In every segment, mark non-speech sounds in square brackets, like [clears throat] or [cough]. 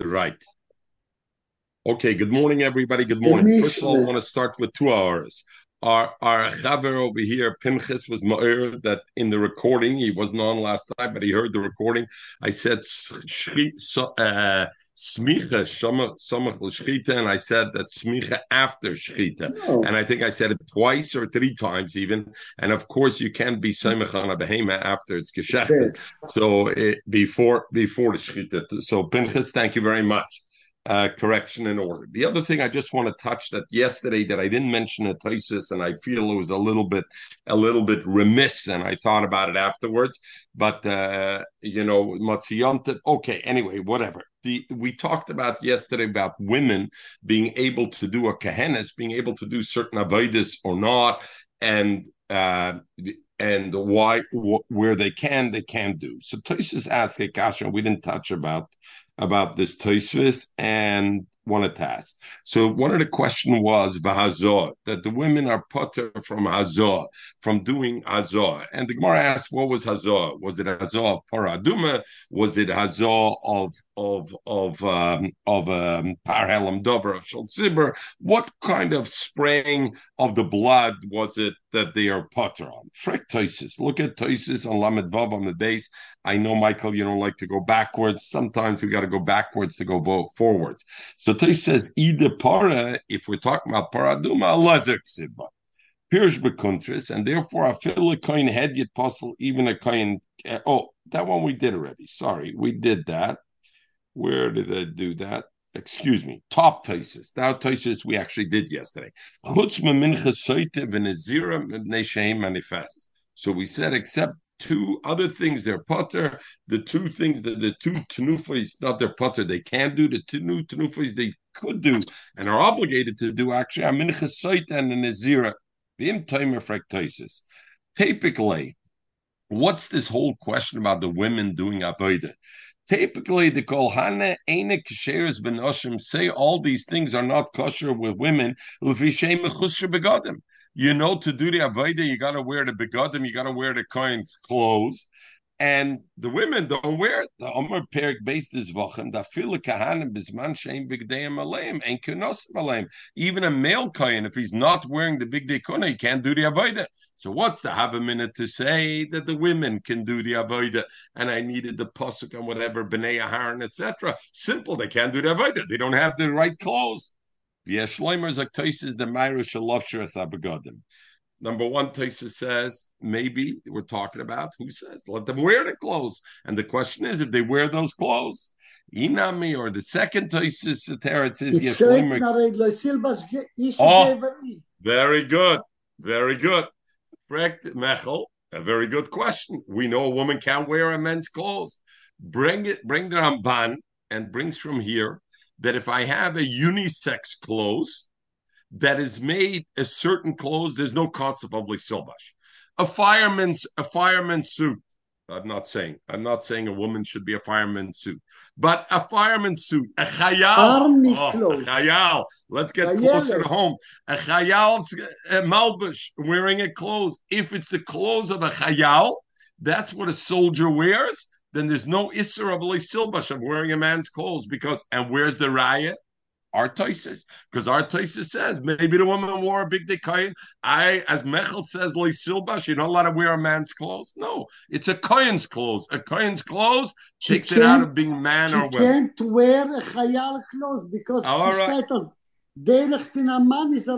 Right. Okay, good morning, everybody. Good morning. First of all, I want to start with two hours. Our our chaver over here, Pinchas, was Ma'ir, that in the recording, he wasn't on last time, but he heard the recording. I said uh, smicha samach l'shchita, and I said that smicha after shchita, oh. and I think I said it twice or three times even. And of course, you can't be samach on a behema after it's geshechted, so it, before before the shchita. So Pinchas, thank you very much uh, correction in order. The other thing I just want to touch that yesterday that I didn't mention at Tysus, and I feel it was a little bit, a little bit remiss, and I thought about it afterwards. But uh, you know, Matziyante. Okay, anyway, whatever. The, we talked about yesterday about women being able to do a kahenis, being able to do certain avodas or not, and uh, and why wh- where they can they can do. So Tosis asked a kasha we didn't touch about about this Toisvis and wanted to ask. So one of the question was Vahazor, that the women are putter from Hazor, from doing Hazor. And the Gemara asked, what was Hazor? Was it Hazor Paraduma? Was it Hazor of of of um, of um, Parhelam Dover of Shalzibur? What kind of spraying of the blood was it that they are putter on? Frick. Look at Toisis on Lamed Vav on the base. I know, Michael, you don't like to go backwards. Sometimes we got to go backwards to go forwards. So Tais says, either para, if we're talking about paraduma, lezer ksiba. Pirish bekuntris, and therefore I feel a coin head yet possible, even a coin. Eh, oh, that one we did already. Sorry, we did that. Where did I do that? Excuse me. Top Taisis. Now Taisis we actually did yesterday. So we said, except two other things they're putter, the two things that the two tenufas, not their putter, they can do, the two new tenufas they could do and are obligated to do actually are minchas and a nazira. Bim timer fraktosis. Typically, what's this whole question about the women doing avodah? Typically, the kolhane ene kasheres benoshim say all these things are not kosher with women. You know, to do the avodah, you got to wear the begodim, you got to wear the coin's clothes. And the women don't wear it. The Omer Perik based this vochem, the fila kahanim bisman shein aleim, and kenosim aleim. Even a male kohen, if he's not wearing the big day he can't do the avodah. So what's the have a minute to say that the women can do the avodah? And I needed the posuk and whatever, bnei aharon, etc. Simple, they can't do the avodah. They don't have the right clothes. Number one, Taisa says, maybe we're talking about who says, let them wear the clothes. And the question is, if they wear those clothes, Inami or the second Taisa Teretz says, yes, Oh, very good. Very good. Mechel, a very good question. We know a woman can't wear a men's clothes. Bring it, bring the Ramban and brings from here that if I have a unisex clothes that is made a certain clothes, there's no concept of silbash. A fireman's a fireman's suit. I'm not saying I'm not saying a woman should be a fireman's suit, but a fireman's suit, a chayal, army oh, a chayal. Let's get closer to home. A chayal's uh, malbush wearing a clothes. If it's the clothes of a chayal, that's what a soldier wears then there's no Isser of Silbash of wearing a man's clothes because, and where's the riot? Our Toises, because our Toises says maybe the woman wore a big dekayin. I, as Mechel says, Loy Silbash, you're not allowed to wear a man's clothes. No, it's a Kohen's clothes. A Kohen's clothes she takes it out of being man or woman. can't wear a Chayal clothes because All right. Derech fin a man ist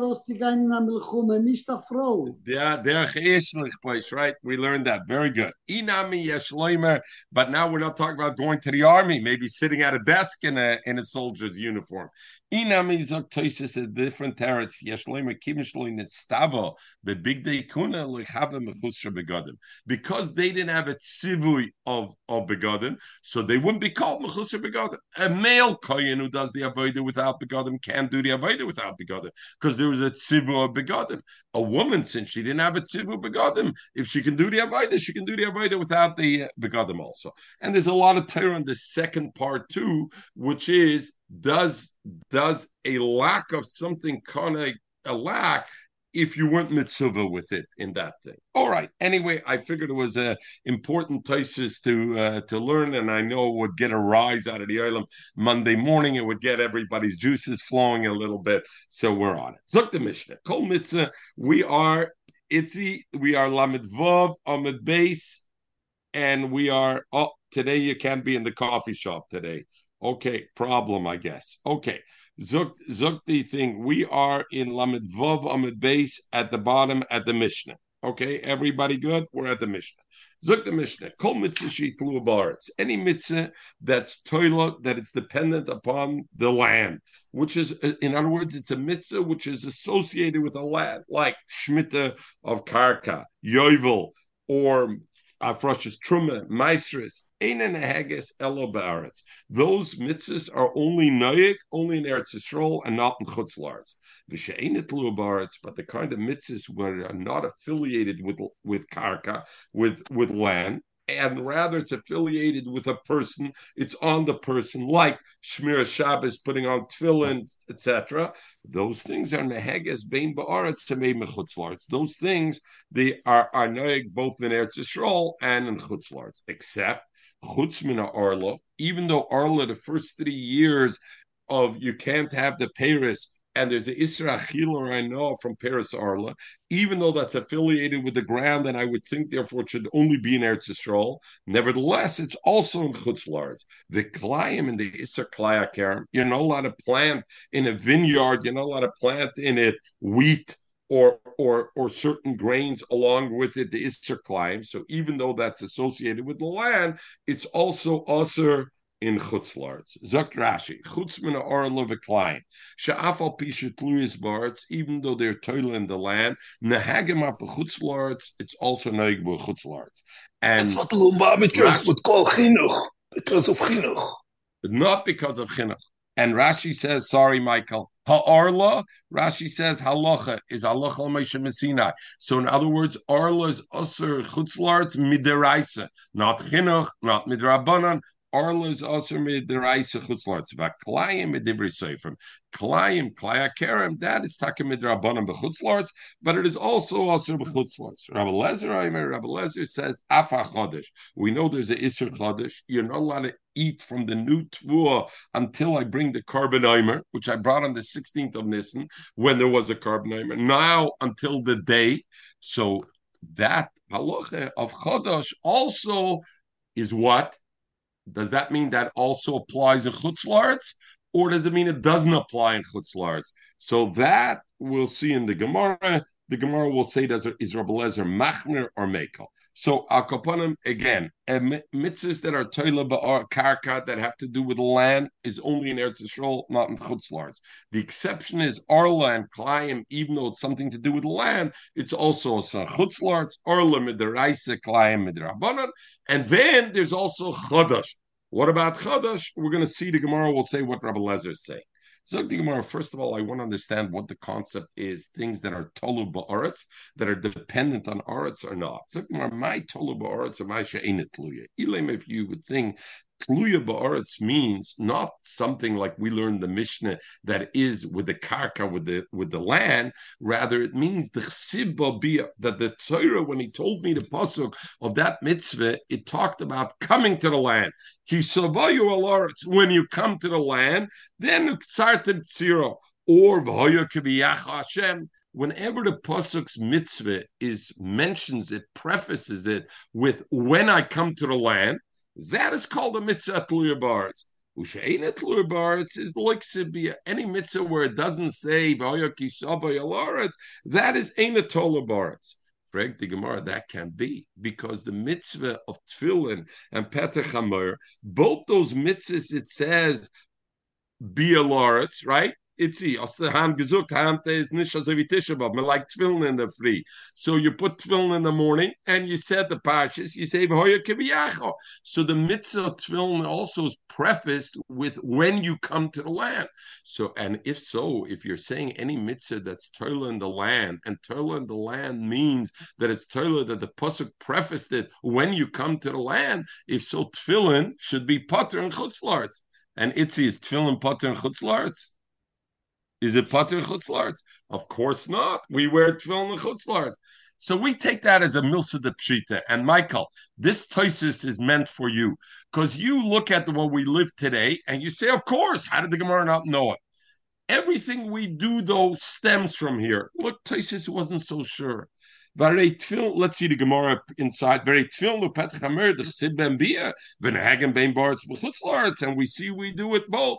place, right? We learned that. Very good. Inami Yeshleimer, but now we're not talking about going to the army, maybe sitting at a desk in a in a soldier's uniform. Inami zoktoisis a different teretz yeshleimer kimshloin stavo the big day kuna lechave mechusha begodim because they didn't have a tzivui of of begodim, so they wouldn't be called mechusha begodim. A male kohen who does the avodah without begodim can't do the avodah without begodim because there was a tzivu of begodim. A woman, since she didn't have a tzivu begodim, if she can do the avodah, she can do the avodah without the uh, begodim also. And there's a lot of Torah on the second part too, which is does does a lack of something kind of a lack if you weren't mitzvah with it in that thing. All right. Anyway, I figured it was a important places to uh, to learn, and I know it would get a rise out of the island Monday morning. It would get everybody's juices flowing a little bit. So we're on it. Zuk the Mishnah. Kol mitzvah. We are itzi. We are lamed vav amid base, and we are. Oh, today you can't be in the coffee shop today. Okay, problem, I guess. Okay. Zuk Zuk the thing. We are in Lamed Vov Amid base at the bottom at the Mishnah. Okay, everybody good? We're at the Mishnah. Zuk the Mishnah. Kol mitzvah. Any mitzvah that's toilet that it's dependent upon the land, which is, in other words, it's a mitzvah which is associated with a land, like shmita of karka, yovel, or Afrashis Truma, Maestris, Einen Haggis, Elo Baaretz. Those mitzvahs are only Noyik, only in Eretz Yisrael, and not in Chutz Laretz. V'she'enet Lu but the kind of mitzvahs where are not affiliated with with karka, with with land, and rather it's affiliated with a person. It's on the person, like Shmir Shabbos, putting on tefillin, etc. Those things are neheges bein ba'aretz tamei mechutzlarts. Those things they are are noeg both in Eretz Yisrael and in chutzlarts, except chutzmina arla. Even though arla, the first three years of you can't have the Paris and there's an Isra Chilar I know from Paris Arla, even though that's affiliated with the ground, and I would think therefore it should only be in Eretz Yisrael. Nevertheless, it's also in Chutz Laretz. The Klayim and the Isra Klayakerem, you're not allowed to plant in a vineyard, you're not allowed to plant in it wheat or or or certain grains along with it, the Isser Klayim. So even though that's associated with the land, it's also usher in chutzlarts. Zakt Rashi, chutz min orla v'klayim. Sha'afal pisha tluyis barts, even though they're toiling in the land, nehagim up chutzlarts, it's also noig chutzlarts. And that's what the Lubavitchers would call chinuch, because of chinuch. Not because of chinuch. And Rashi says, sorry, Michael, Ha'arla, Rashi says halacha is halacha Messina. So in other words, arla is usher chutzlarts midiraisa, not chinuch, not midrabanan, Arla is also made the Raisa Chutzlarts. Vaklayim medibri seifrim. Klayim, Klaya Kerem, that is Takamid Rabbanim bechutzlarts, but it is also also bechutzlarts. Rabbi Lezer, Rabbi Lezer says Afa Chodesh. We know there's a Isser Chodesh. You're not allowed to eat from the new tvua until I bring the korban which I brought on the 16th of Nisan when there was a korban Now until the day. So that halacha of Chodesh also is what does that mean that also applies in chutzlarts, or does it mean it doesn't apply in chutzlarts? So that we'll see in the Gemara. The Gemara will say does is Rabbi Lezer machmer or mekel. So al kapanim again, mitzvahs that are toila ba'ar karka that have to do with land is only in Eretz Yisrael, not in chutzlarts. The exception is arla and klayim, even though it's something to do with land, it's also chutzlarts, arla midiraisa, klayim midirabanan, and then there's also chodash. What about Chadash? We're going to see the Gemara will say what Rabbi Lezer is saying. So the Gemara, first of all, I want to understand what the concept is, things that are tolu ba'aretz, that are dependent on aretz or not. So Gemara, my tolu ba'aretz or my she'enet luya. if you would think Tluya ba'aretz means not something like we learned the Mishnah that is with the karka, with the with the land. Rather, it means the chsiv that the Torah, when he told me the pasuk of that mitzvah, it talked about coming to the land. When you come to the land, then or Hashem. Whenever the pasuk's mitzvah is mentions it, prefaces it with "When I come to the land." That is called a mitzvah tluya baritz. Usheina tluya is like sibia. Any mitzvah where it doesn't say that is ain't tola. Frag the Gemara, that can't be because the mitzvah of tefillin and petach both those mitzvahs it says be a right? Itzi. Aus der Hand gesucht, Hand is nicht Tishabab. Man like tefillin in the free. So you put tefillin in the morning and you said the parshas, you say, So the mitzvah tefillin also is prefaced with when you come to the land. So, and if so, if you're saying any mitzvah that's toilet in the land, and toilet in the land means that it's toilet that the pasuk prefaced it when you come to the land, if so, tefillin should be potter and chutzlarts. And itzi is tefillin potter and chutzlarts. Is it pater chutzlarts? Of course not. We wear tefillin chutzlarts. So we take that as a milsa de pshita. And Michael, this toisis is meant for you because you look at what we live today and you say, of course, how did the Gemara not know it? Everything we do, though, stems from here. Look, Toisis wasn't so sure. Let's see the Gemara inside. The and we see we do it both.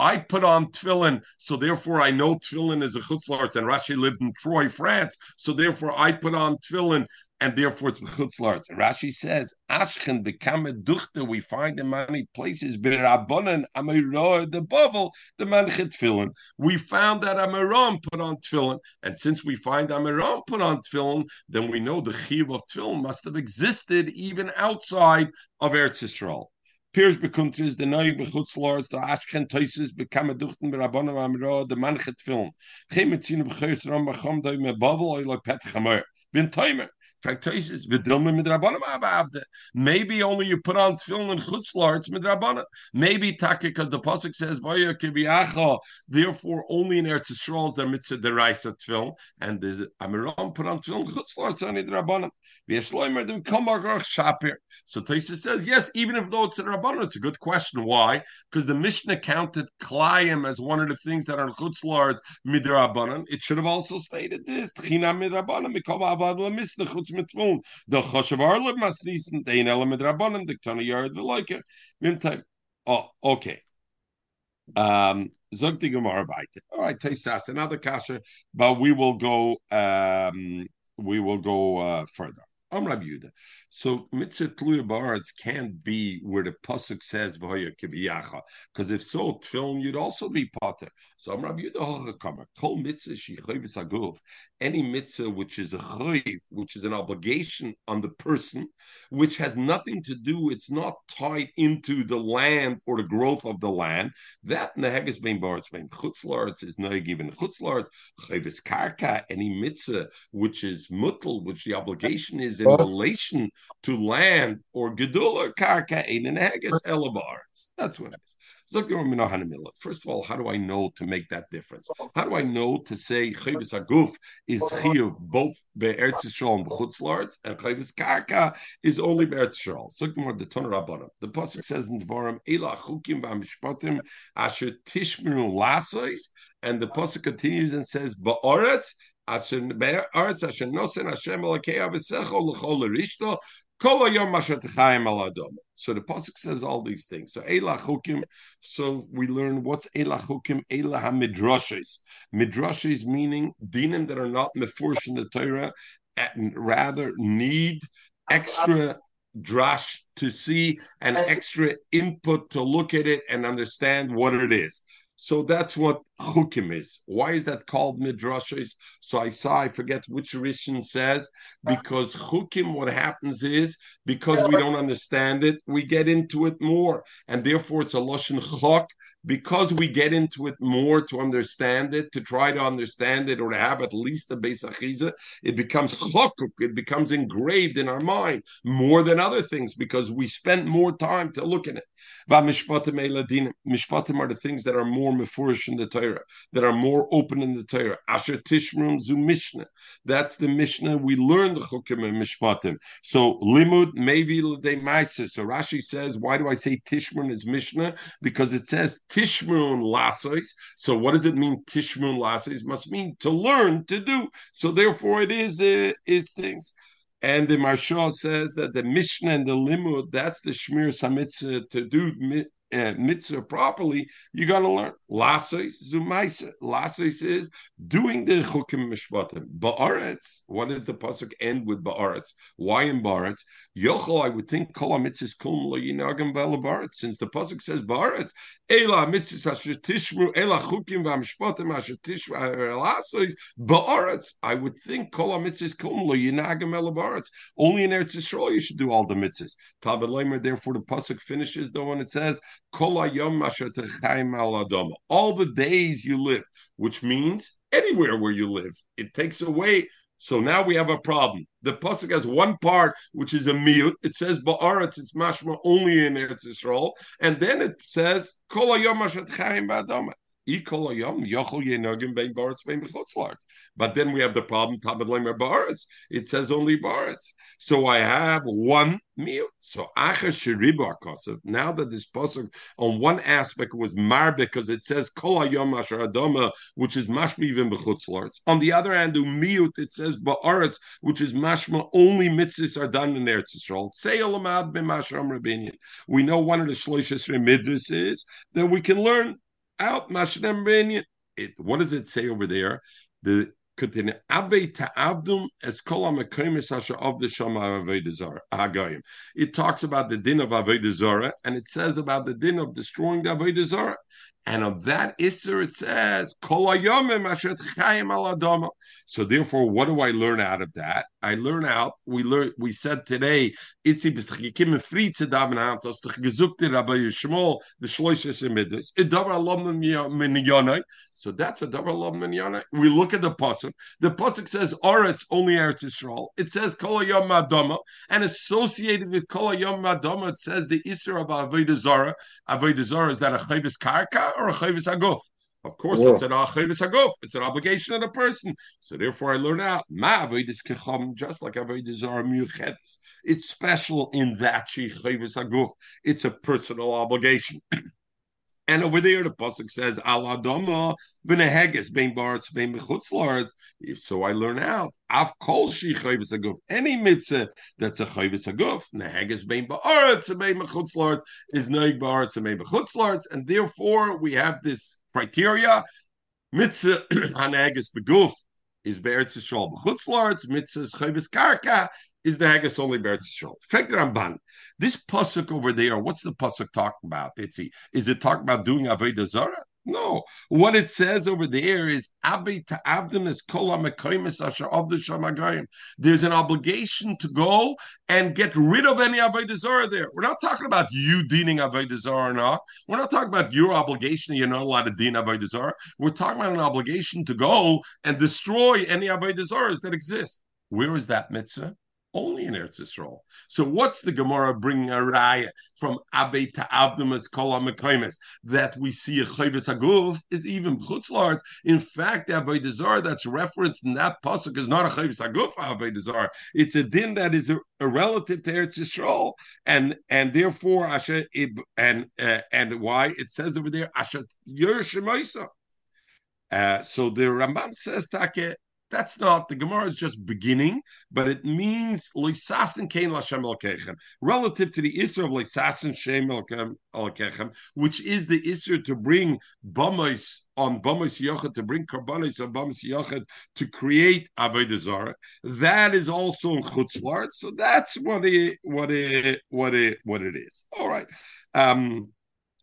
I put on tefillin, so therefore I know tefillin is a chutzlart." And Rashi lived in Troy, France, so therefore I put on tefillin and therefore it's a chutzlarts. Rashi says, Ashken bekame duchte, we find in many places, berabonen amirah the bovel, the manchet tefillin. We found that Amiram put on tefillin, and since we find Amiram put on tefillin, then we know the chiv of tefillin must have existed even outside of Eretz Yisrael. Piers bekuntris the noy bechutz lords the ashken toises bekam duchten berabonen amirah the manchet tefillin. Chemetzin bechus ram bacham doy me bovel oy lo pet chamer. Bin timer. Maybe only you put on tefillin and chutzlar, it's midrabanan. Maybe takika, the pasuk says, kibiyacha, therefore only in Eretz Yisrael is there mitzvah deraisa tefillin, and the Amiram put on tefillin chutzlar, it's only drabanan. V'yeshloimer dem kamargach shapir. So Taisa says, yes, even if though it's a rabbanon, it's a good question. Why? Because the Mishnah counted klayim as one of the things that are chutzlars midrabanan. It should have also stated this: tchina midrabanan mikol avad lemisna The choshev arlev dein element rabbanim diktana. Mimtime. Oh, okay. Um, Zog Gemara All right, another kasha, but we will go. Um, we will go uh, further. I'm Rabbi Yehuda. So mitzvah tluya ba'aretz can't be where the pasuk says v'hoya kiviyacha, because if so, tefillin you'd also be potter. So Yehuda hachakamer. Kol mitzvah shichayvis aguf. Any mitzvah which is a chayv, which is an obligation on the person, which has nothing to do, it's not tied into the land or the growth of the land. That neheges bein ba'aretz bein chutzlaretz is no given chutzlaretz chayvis karka. Any mitzvah which is mutal, which the obligation is in relation to land or gedula karka in heges elabars. That's what it is. First of all, how do I know to make that difference? How do I know to say chayvis aguf is chiyuv both be'eretz yisrael and b'chutzlarts, and chayvis karka is only be'eretz yisrael? So the Toner The pasuk says in Dvarim, "Ela chukim v'amishpatim asher tishmenu lasois," and the pasuk continues and says, "Ba'oretz so the pasuk says all these things. So Eila Chukim. So we learn what's Eila Chukim. Eila Hamidrashes. Midrashes meaning dinim that are not mefurish in the Torah, and rather need extra drash to see and extra input to look at it and understand what it is. So that's what chukim is. Why is that called midrashis? So I saw, I forget which Rishon says, because chukim, what happens is, because we don't understand it, we get into it more. And therefore it's a lashon chok, because we get into it more to understand it, to try to understand it, or to have at least a beis achiza, it becomes chokuk, it becomes engraved in our mind more than other things, because we spend more time to look at it. Mishpatim are the things that are more mefurish in the Torah, that are more open in the Torah. Asher Tishmrum Zu Mishnah. That's the Mishnah we learn the Chukim and Mishpatim. So Limud Mevi L'dei Meiser. So Rashi says, why do I say Tishmrum is Mishnah? Because it says Tishmrum Lasois. So what does it mean Tishmrum Lasois? Must mean to learn, to do. So therefore it is, uh, is things. And the Maharsha says that the Mishnah and the Limud, that's the Shmir Samitzah to do uh, mitzvah properly, you got to learn. Lasois zumaisa. Lasois is doing the chukim mishpatim. Ba'aretz. What does the pasuk end with ba'aretz? Why in ba'aretz? Yochel, I would think kol mitzvahs kum lo yinagam. Since the pasuk says ba'aretz, ela mitzvahs asher tishmu ela chukim v'amishpatim asher tishmu lasois ba'aretz. I would think kol mitzvahs kum lo yinagam. Only in Eretz Yisrael you should do all the mitzvahs. Therefore the pasuk finishes though when it says All the days you live, which means anywhere where you live. It takes away. So now we have a problem. The pasuk has one part which is a mute. It says ba'aretz. It's mashma only in Eretz Yisrael, and then it says kol hayom but then we have the problem, it says only Baritz. So I have one meal. So now that this pasuk on one aspect was mar because it says which is mashma even. On the other hand, umiyut it says ba'aretz, which is mashma only mitzvahs are done in Eretz. Say olamad. We know one of the shloishes remidris is that we can learn out Mashrem It what does it say over there? The continue Abe Ta'avdum as Kol Asher of the Shama Hagayim. It talks about the din of Avodah and it says about the din of destroying the Avodah and of that Isser it says, So therefore, what do I learn out of that? I learn out, we learn we said today, So that's a alom min We look at the pasuk. The pasuk says, Oretz, only Eretz Yisrael. It says, Kol yom and associated with Kol yom it says the Isser of Avodah Zarah. Avodah is that a chayvis karka? Or a chayvis aguf? Of course, yeah. it's an chayvis aguf. It's an obligation of the person. So therefore, I learn out ma avodas kecham, just like avodas are miuchedes. It's special in that she chayvis aguf. It's a personal obligation. [clears throat] And over there, the pasuk says, "Al adama v'neheges bein baritz bein mechutzlards." If so I learn out av kol shi chayvus aguf. Any mitzvah that's a chayvus aguf, neheges bein baritz bein mechutzlards is neig baritz bein mechutzlards, and therefore we have this criteria: mitzvah [clears throat] haneges beguf is beretz yisrael bechutzlards, mitzvah chayvus karka is the Haggis only Beretz Yisrael. Fact Ramban, this pasuk over there, what's the pasuk talking about? Itzi, is it talking about doing Avodah zara? No. What it says over there is Abi ta'avdim is asher of the shamagayim. There's an obligation to go and get rid of any avodah zara there. We're not talking about you dealing avodah zara or not. We're not talking about your obligation. You're not allowed to dean avodah zara. We're talking about an obligation to go and destroy any avodah zarahs that exist. Where is that mitzvah? Only in Eretz Yisrael. So what's the Gemara bringing a raya from Abe to Abdumas Kol that we see a Chayvis Aguf is even Chutzlars. In fact, Avodah Zarah that's referenced in that pasuk is not a Chayvis Aguf Avodah. It's a din that is a, a relative to Eretz Yisrael, and and therefore Asher and uh, and why it says over there Asher Yer uh, so the Ramban says Take that's not the Gemara is just beginning, but it means loisasin kain lashem elkechem relative to the isra of loisasin shem elkechem, which is the isra to bring bamos on bamos yachid to bring karbanos on bamos yachid to create avodah. That is also in chutzlart, so that's what it what it what it what it is. All right. Um,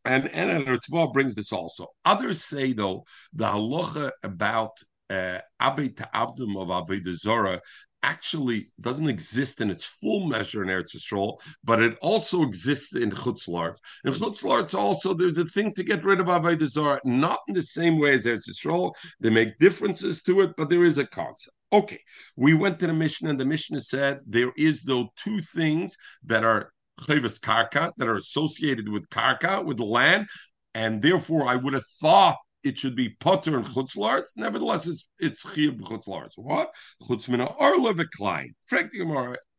and and Ritva brings this also. Others say though the halacha about Uh, Abed Abdum of Avodah Zorah actually doesn't exist in its full measure in Eretz Yisrael, but it also exists in Chutzlarts. In Chutzlarts also, there's a thing to get rid of Avodah Zorah, not in the same way as Eretz Yisrael. They make differences to it, but there is a concept. Okay, we went to the Mishnah, and the Mishnah said there is though two things that are chayvus karka that are associated with karka with land, and therefore I would have thought it should be potter and chutzlarts. Nevertheless, it's it's chiyuv chutzlarts. What chutz mina arla v'klein.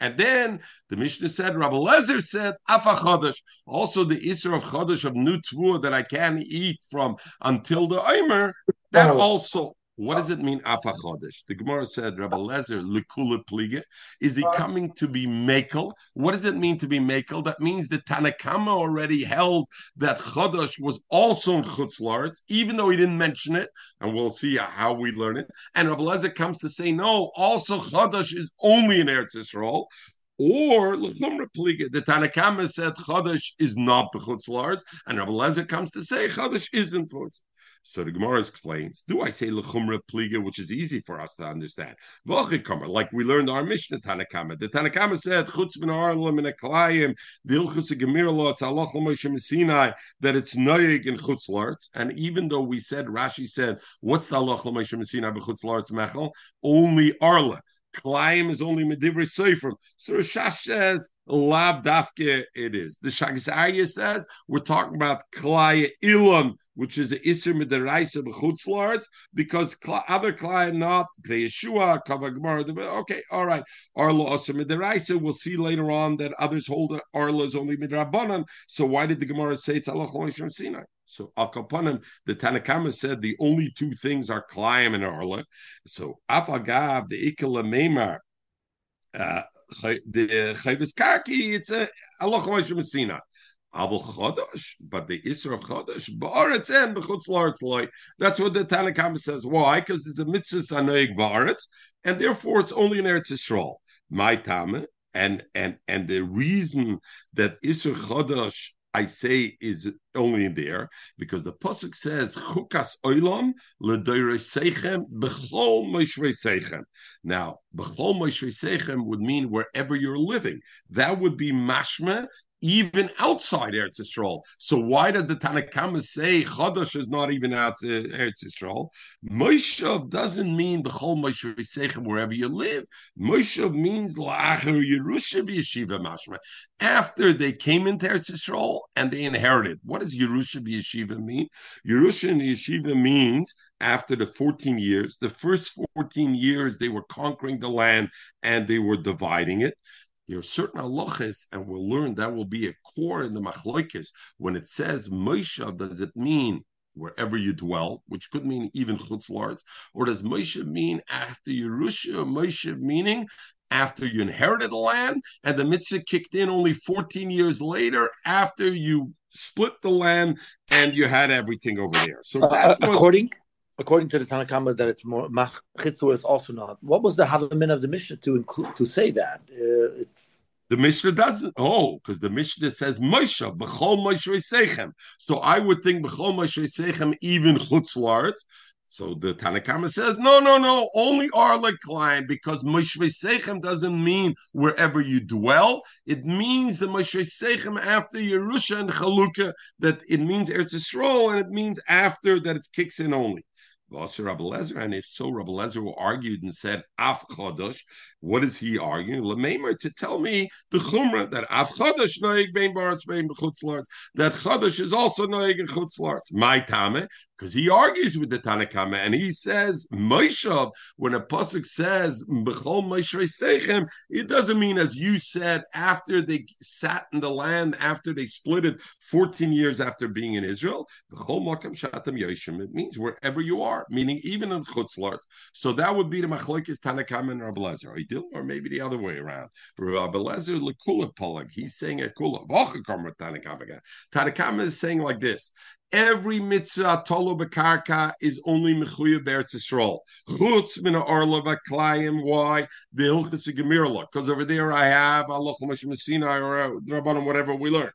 And then the Mishnah said, Rabbi Lezer said, Afa chodesh. Also, the Isra of chodesh of new that I can eat from until the omer. That oh. also what does it mean, Afa Chodesh? The Gemara said, Rabbi uh, Lezer, Likula Pliga. Is he uh, coming to be Makel? What does it mean to be Makel? That means the Tanakama already held that Chodesh was also in Chutzlaritz, even though he didn't mention it. And we'll see how we learn it. And Rabbi Lezer comes to say, no, also Chodesh is only in Eretz Yisrael. Or the Tanakama said Chodesh is not the Chutzlaritz, and Rabbi Lezer comes to say Chodesh isn't Chutzlaritz. So the Gemara explains, do I say lechumra pliga, which is easy for us to understand? Like we learned our Mishnah Tanakama. The Tanakama said, chutz min arlam and aklayim, the ilchus gemir lo, it's Allah Sinai, that it's noyig in chutz larts. And even though we said, Rashi said, what's the Allah Sinai b'chutz larts mechel? Only arla. Klaim is only medivri seifrim. So Rashash says lab dafke it is. The Shagzariya says we're talking about klaya ilan, which is a iser midaraisa b'chutzlards, because other klaya not Yeshua kavagmar. Okay, all right. Arla also midaraisa. We'll see later on that others hold arla is only midrabanan. So why did the Gemara say it's Allah from Sinai? So Akapanim, the Tanakama said the only two things are Klayim and Arla. So Afagav, the Ikala Meimar, uh, the Chayvis Kaki, it's a Allah Messina. Avol Chodosh, but the Isra of Chodosh, Ba'aretz and B'chutz Laretz Loy. That's what the Tanakama says. Why? Because it's a mitzvah Anoig Ba'aretz, and therefore it's only in Eretz Yisrael. My Tame, and and and the reason that Isra Chodosh I say is only there because the pasuk says chukas oilam ledoiresechem bechol moishvesechem. Now, bechol moishvesechem would mean wherever you're living. That would be mashma even outside Eretz Yisrael. So why does the Tanakhama say Chodesh is not even outside uh, Eretz Yisrael? Moshe doesn't mean whole Moshe V'Seichem wherever you live. Moshe means La'achar Yerusha Yeshiva Mashma. After they came into Eretz Yisrael and they inherited. What does Yerusha Yeshiva mean? Yerusha and Yeshiva means after the 14 years, the first 14 years they were conquering the land and they were dividing it. There are certain halachas, and we'll learn that will be a core in the machloikis. When it says Moshe, does it mean wherever you dwell, which could mean even chutzlars, or does Moshe mean after Yerusha, Moshe meaning after you inherited the land, and the mitzvah kicked in only 14 years later after you split the land and you had everything over there. So uh, that uh, was, according according to the Tanakhama, that it's more machitzur is also not. What was the havamin of the Mishnah to include to say that? Uh, it's the Mishnah doesn't. Oh, because the Mishnah says Moshe b'chol Moshe Sechem. So I would think b'chol Moshe Sechem even chutzlarts. So the Tanakama says, no, no, no, only Arla Klein, because Moshe Sechem doesn't mean wherever you dwell. It means the Moshe Sechem after Yerusha and Chalukah, that it means Eretz Yisrael, and it means after that it kicks in only. And if so, Rabbi Lezer argued and said, Af Chodosh. What is he arguing? Lemaimer to tell me the Chumrah that Af Chodosh noig bein baratz bein b'chutzlarts. That Chodosh is also noig in chutzlarts. My tame, because he argues with the Tanakama and he says Moshav when a pasuk says Bechol B'chol Sechem, it doesn't mean as you said after they sat in the land after they split it 14 years after being in Israel. B'chol Makam Shatam Yoshim. It means wherever you are, meaning even in Chutzlarts. So that would be the Machlokes Tanakama and Rabbi Lezer, or maybe the other way around. Rabbi Lezer Lekula Polag. He's saying a Kula. Tanakama is saying like this every mitzvah tolo bekarka is only mechuya beretz Yisrael. Chutz min arla v'klayim. Why the hilchas gemirla? Because over there I have Allah Messina or uh, Rabbanim, whatever we learn.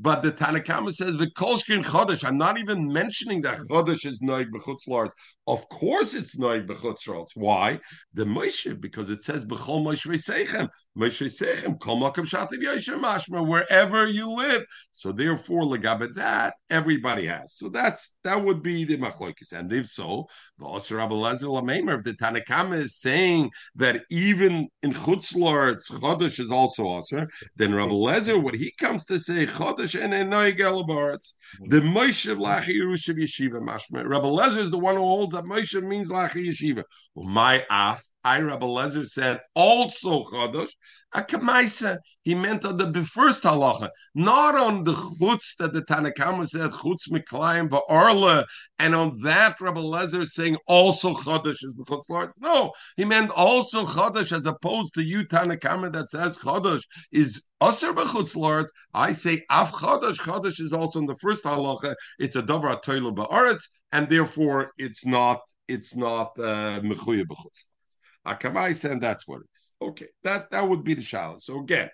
But the Tanakama says the Kolshkin Chodesh. I'm not even mentioning that Chodesh is Noig B'chutzlarts. Of course, it's Noig B'chutzlarts. Why? The Moshe because it says B'chol Moshe Seichem, Moshe Seichem, Kol Makom Shativ Yoshem Mashma, wherever you live. So therefore, Legabe that everybody has. So that's that would be the Machlokes. And if so, the Osir Abelezer Lamemer, if the Tanakama is saying that even in Chutzlarts Chodesh is also Osir, then Rabbi Lezer, what he comes to say Chodesh and in mm-hmm. The Moshe Lachi Yerusha Yeshiva Mashma. Rabbi Lezer is the one who holds that Moshe means Lachi Yeshiva. Well, my af, I Rabbi Lezer said also Chodosh. Akamaisa, he meant on the first halacha, not on the chutz that the Tanakama said chutz miklayim va'arla, and on that Rabbi Lezer saying also chodesh is the chutz No, he meant also chodesh as opposed to you Tanakama that says chodesh is Aser b'chutz I say af chodesh. Chodesh is also in the first halacha. It's a davar toilu ba'aretz, and therefore it's not it's not uh, mechuya b'chutz Akamai and that's what it is. Okay, that that would be the challenge. So again,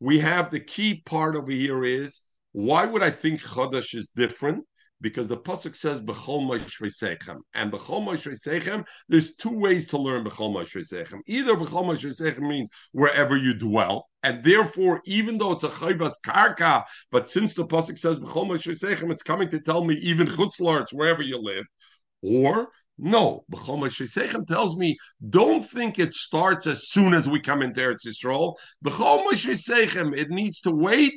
we have the key part over here is why would I think Chodesh is different? because the pasuk says b'chol moishvei and b'chol moishvei There's two ways to learn b'chol moishvei Either b'chol moishvei means wherever you dwell, and therefore, even though it's a chaybas karka, but since the pasuk says b'chol moishvei it's coming to tell me even chutzlarts wherever you live, or no, B'chol tells me, don't think it starts as soon as we come into Eretz Yisrael. B'chol it needs to wait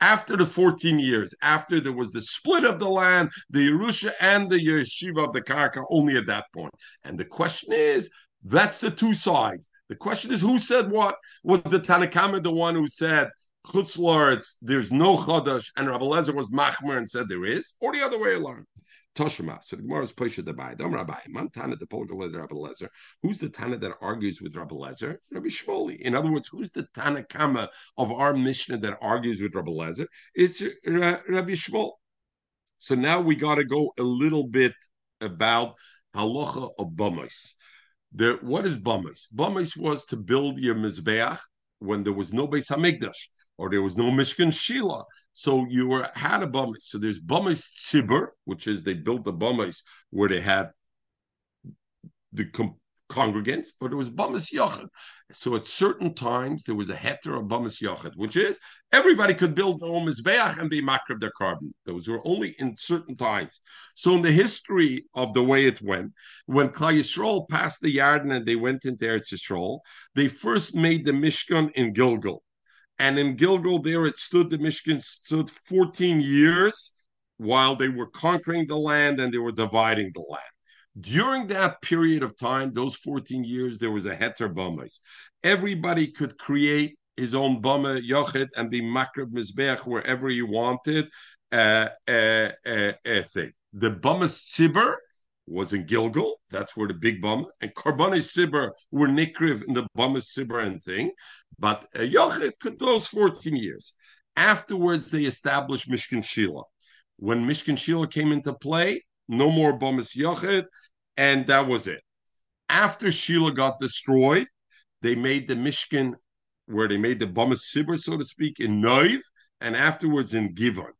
after the 14 years, after there was the split of the land, the Yerusha and the Yeshiva of the Karka, only at that point. And the question is, that's the two sides. The question is, who said what? Was the Tanakama the one who said, Chutz there's no Chodesh, and Rabbi Lezer was Machmer and said there is, or the other way around? Toshima. So the Gemara is Pesha Dabai. Dom Rabbi. Man Tana the Polgal Rabbi Lezer. Who's the Tana that argues with Rabbi Lezer? Rabbi Shmoli. In other words, who's the Tana Kama of our Mishnah that argues with Rabbi Lezer? It's Rabbi Shmol. So now we got to go a little bit about halacha of bamos. The, what is bamos? Bamos was to build your mizbeach when there was no Beis Hamikdash or there was no Mishkan Shila. So you were had a bumis. So there's bumis tzibur, which is they built the bumis where they had the com- congregants, but it was bumis yachid. So at certain times there was a heter of bumis yachid, which is everybody could build their own mizbeach and be makrav their korban. Those were only in certain times. So in the history of the way it went, when Klal Yisrael passed the Yarden and they went into Eretz Yisrael, they first made the Mishkan in Gilgal. And in Gilgal, there it stood, the Mishkan stood 14 years while they were conquering the land and they were dividing the land. During that period of time, those 14 years, there was a heter bamas. Everybody could create his own bama yochid and be makrab mizbeach wherever he wanted. Uh, uh, uh, uh, thing. The bamas tzibur was in Gilgal. That's where the big bum and Karbani Sibber were Nikriv in the Bama Sibber and thing. But uh, Yochid could those 14 years. Afterwards, they established Mishkan Shila. When Mishkan Shila came into play, no more Bamas Yochid, and that was it. After Shila got destroyed, they made the Mishkan where they made the Bamas Sibber, so to speak, in Noiv, and afterwards in Givon.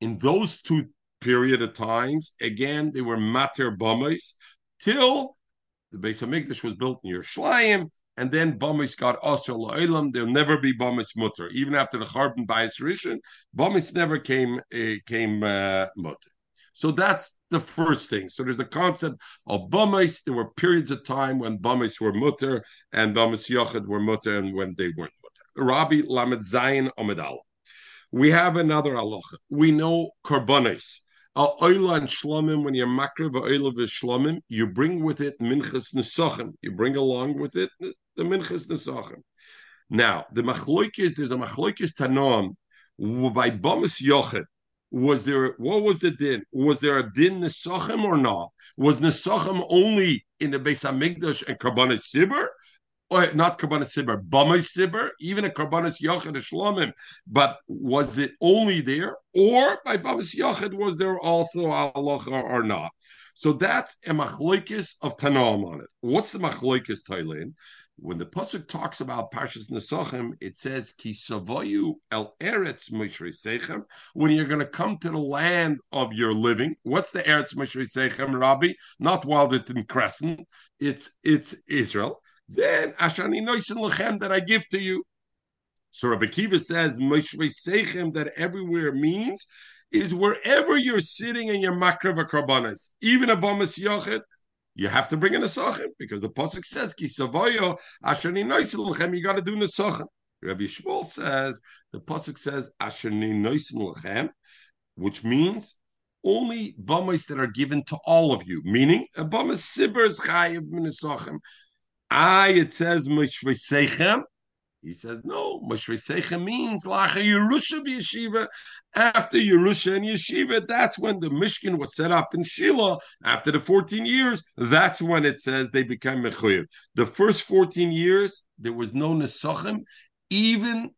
In those two period of times. Again, they were mater bombers till the base of Hamikdash was built in Yerushalayim, and then bombers got Asr La'ilam. There'll never be bombers mutter. Even after the Charbon Bayis Rishon, bombers never came uh, came uh, mutter. So that's the first thing. So there's the concept of bombers. There were periods of time when bombers were mutter and bombers yachid were mutter, and when they weren't mutter. Rabbi Lamed Zayin Amedal. We have another halacha. We know korbanos. When you're makriv you bring with it minchas nesachim. You bring along with it the, minchas nesachim. Now, the machloikis, there's a machloikis tanoam by bomis yochet. Was there what was the din? Was there a din nesachim or not? Was nesachim only in the Beis Hamikdash and Karbanis Sibur, or not Karbanis Sibber, Bamai Sibber, even a Karbanis Yachid Shlomim, but was it only there, or by Bamas Yachid was there also Allah or not? So that's a machloikis of Tanaim on it. What's the machloikis Tailin? When the pasuk talks about Parshas Nesachim, it says Ki savoyu el eretz sechem. When you're going to come to the land of your living, what's the eretz sechem, Rabbi? Not Wilderton Crescent. It's it's Israel then Ashani Noisin Lechem that I give to you. So Rabbi Kiva says Moshve Sechem that everywhere means is wherever you're sitting in your makrav karbanas, even a bomas yochid, you have to bring in a sachem because the pasuk says ki savoyo ashani noisin. You got to do nesachem. Rabbi Shmuel says the pasuk says ashani noisin which means only bomas that are given to all of you, meaning a bomas sibber is chayiv minisachem. I, it says Mishvesechem. He says, no, Mishvesechem means Lacha Yerusha Yeshiva. After Yerusha and Yeshiva, that's when the Mishkan was set up in Shiloh. After the 14 years, that's when it says they became Mechuyev. The first 14 years, there was no Nesachim, even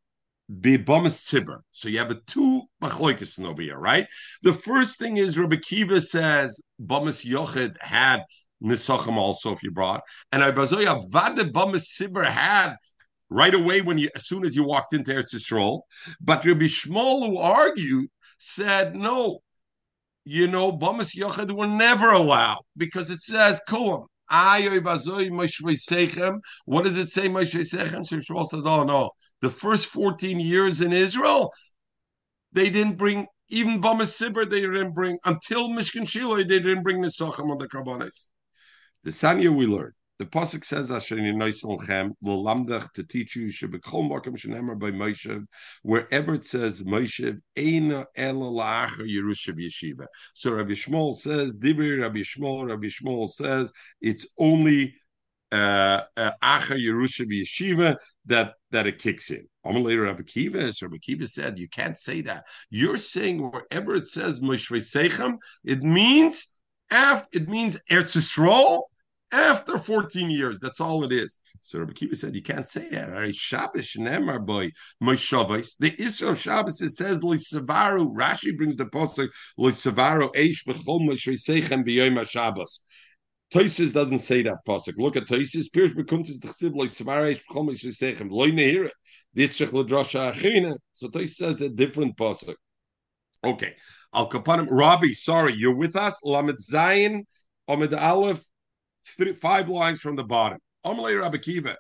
Bibamas Tzibur. So you have a two machloikis over here, right? The first thing is Rabbi Kiva says Bamas Yochid had Nisachim also if you brought. And Abazoya Vade Sibber had right away when you as soon as you walked into Eretz Yisrael. But Rabbi Shmuel who argued said no. you know, Bamas Yochad were never allowed because it says Kuam. What does it say, Moshe? Shmuel says, oh no, the first 14 years in Israel, they didn't bring, even Bamas Sibir, they didn't bring, until Mishkan Shiloh, they didn't bring Sochem on the Karbonis. The Sanya we learned. The pasuk says Asher Lechem L'lamdach to teach you Shebekol Makom Shenemer by Moshe wherever it says Moshe Eina Ela La'acher Yerusha Yeshiva. So Rabbi Shmuel says Divri Rabbi Shmuel Rabbi Shmuel says it's only uh, uh, Acher Yerusha Yeshiva that that it kicks in. Amalei Rabbi Kiva, so Rabbi Kiva said you can't say that. You're saying wherever it says Moshe Sechem, it means after it means Eretz Yisrael after 14 years. That's all it is. So Rabbi Kiva said, you can't say that. Right? Shabbos nemar by Moshavos. The Israel of Shabbos it says Savaru. Rashi brings the posting Savaru Eish b'chol Mosheisechem b'yom Shabbos. Toises doesn't say that pasuk. Look at Toises. Piers bekuntis the chsiv Savaru Eish b'chol Mosheisechem. Loy nehira. This shech l'drasha achina. So Toises says a different pasuk. Okay. Al kapanim. Rabbi, sorry, you're with us. Lamed Zayin. Amid Aleph three, five lines from the bottom. Amalei Rabbi Kiva,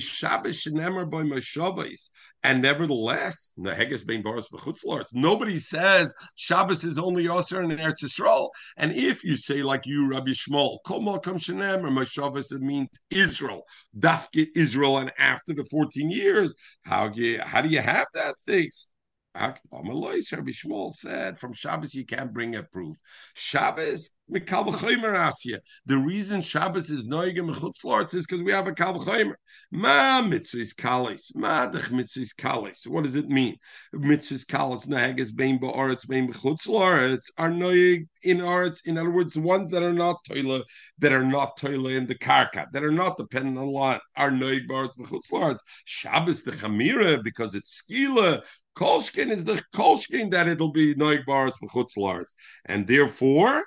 Shabbos by and nevertheless, Neheges Bein Boris Bechutzlords. Nobody says Shabbos is only Yosser and Eretz Yisrael. And if you say like you, Rabbi Shmuel, Kol Malkam Shenemer Mashavos, it means Israel, Dafke Israel, and after the fourteen years, how do you how do you have that things? Rabbi Shmuel said from Shabbos you can't bring a proof. Shabbos the reason Shabbos is noigim mechutzlorts is because we have a kal v'chomer. Ma mitzvahs kalis, ma dech mitzvahs kalis. What does it mean? Mitzvahs kalis naheges bein ba'aretz bein mechutzlorts are noig in aretz. In other words, ones that are not toila, that are not toila in the karka, that are not dependent on lot, are noig ba'aretz mechutzlorts. Shabbos the chamira because it's skila. Kolshkin is the kolshkin that it'll be noig ba'aretz mechutzlorts, and therefore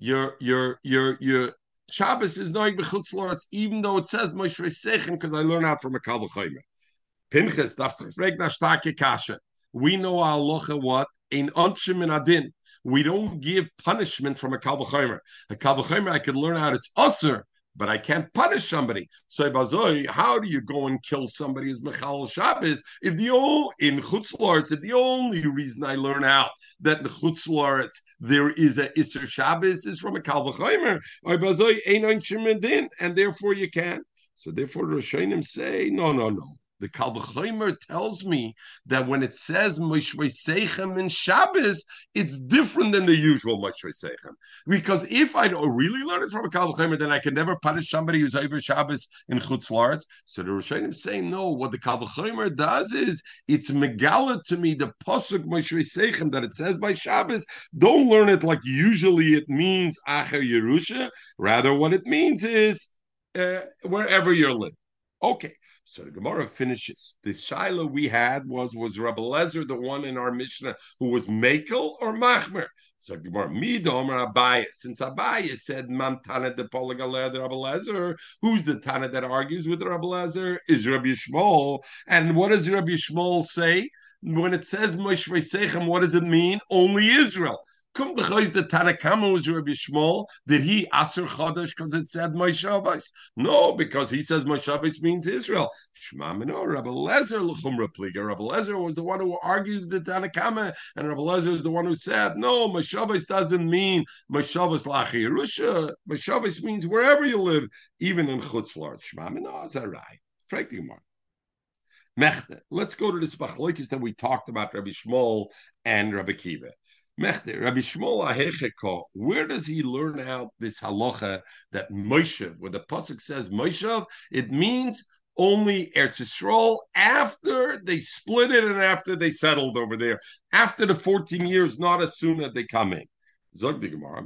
your your your your Shabbos is knowing b'chutz even though it says Moshe Sechem, because I learn out from a Kal. Pinchas nach kasha. We know halacha what in onshim in adin. We don't give punishment from a Kal. A Kal I could learn out it's utzer but I can't punish somebody. So bazoi, how do you go and kill somebody as Michal Shabbos if the only in Chutzlaritz, if the only reason I learn out that in Chutzlaritz there is a Isser Shabbos is from a Kalvachimer, and therefore you can. So therefore, Rishonim say, no, no, no. The Kalvachomer tells me that when it says Moshvei Seichem in Shabbos, it's different than the usual Moshvei Seichem. Because if I don't really learn it from a Kalvachomer, then I can never punish somebody who's over Shabbos in Chutz Laretz. So the Rishonim say, no, what the Kalvachomer does is it's megala to me the Pasuk Moshvei Seichem that it says by Shabbos. Don't learn it like usually it means Acher Yerusha. Rather, what it means is uh, wherever you're living. Okay. So the Gemara finishes. The Shiloh we had was was Rabbi Lezer, the one in our Mishnah who was Makel or Machmer. So Gemara Midomer Abaye. Since Abaye said Mam Tana de the Rabbi Lezer, who's the Tana that argues with Rabbi Lezer? Is Rabbi Shmuel. And what does Rabbi Shmuel say? When it says Moshe what does it mean? Only Israel. Come the choice the Tanakama was Rabbi Shmuel. Did he Aser Chodesh because it said Moshavos? No, because he says Moshavos means Israel. Shema Mino, Rabbi Lezer L'chum Repliga. Rabbi Lezer was the one who argued the Tanakama, and Rabbi Lezer is the one who said, no, Moshavos doesn't mean Moshavos Lachi Yerusha. Moshavos means wherever you live, even in Chutzlar. Shema Mino, Zarai. Frankly, Mark. Mechte. Let's go to this machlokes that we talked about, Rabbi Shmuel and Rabbi Kiva. Rabbi Shmuel Ahecheko, where does he learn out this halacha that Moshe, where the pasuk says Moshe, it means only Eretz Yisrael after they split it and after they settled over there, after the 14 years, not as soon as they come in. Gemara,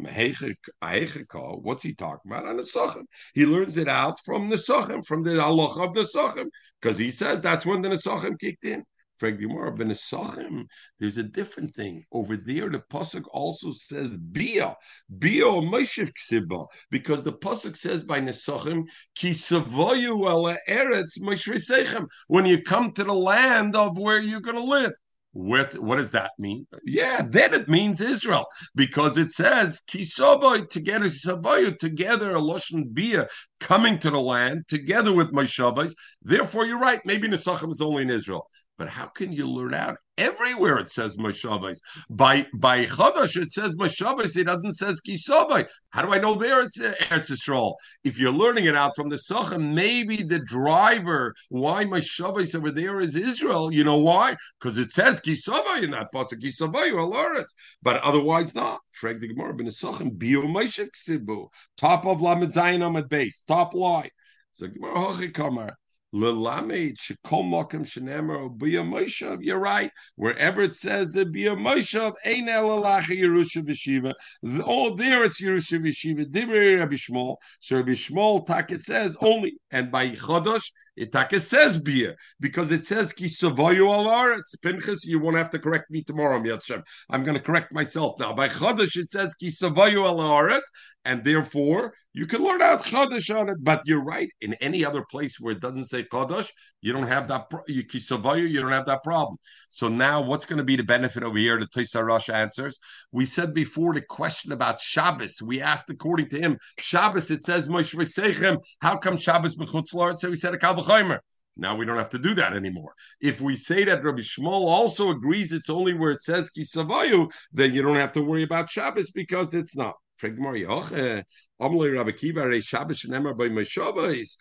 what's he talking about? On the Sochem. He learns it out from the Sochem, from the halacha of the Sochem, because he says that's when the Sochem kicked in. There's a different thing over there. The pasuk also says bia, bia Moshev ksiba, because the pasuk says by Nesachim ki savoyu ala eretz Moshe When you come to the land of where you're going to live, What, what does that mean? Yeah, then it means Israel because it says kisoboy together, kisoboy together, a loshen bia coming to the land together with my shabbos. Therefore, you're right. Maybe Nesachim is only in Israel. But how can you learn out everywhere? It says Mashavais. By by Chadash, it says Mashavais. It doesn't say Kisabai. How do I know there it's uh, Eretz Yisrael? If you're learning it out from the Sachem, maybe the driver why Mashavais over there is Israel. You know why? Because it says Kisabai in that pasuk. Kisabai Alaretz, but otherwise not. Frag the Gemara ben Sachem Bio Meshach Sibu. Top of Lamed Zayin Amid base. Top line. You're right. Wherever it says it b'ya Moshav, ein Yerusha v'shiva. Oh, there it's Yerusha v'shiva. Divrei Rabbi Shmuel. So Rabbi Shmuel Taka says only, and by Chodosh it Taka says b'ya because it says ki savoyu alar. It's Pinchas. You won't have to correct me tomorrow, Mitzvah. I'm going to correct myself now. By Chodosh it says ki savoyu alar, and therefore you can learn out Chodosh on it. But you're right. In any other place where it doesn't say Kodosh, you don't have that. You you don't have that problem. So now, what's going to be the benefit over here? The Toysar Rosh answers. We said before the question about Shabbos. We asked according to him Shabbos. It says Moshe. How come Shabbos b'chutz So he said a Now we don't have to do that anymore. If we say that Rabbi Shmuel also agrees it's only where it says kisavayu, then you don't have to worry about Shabbos because it's not. Amalei Rabbi Kiva Shabbos by Meshavos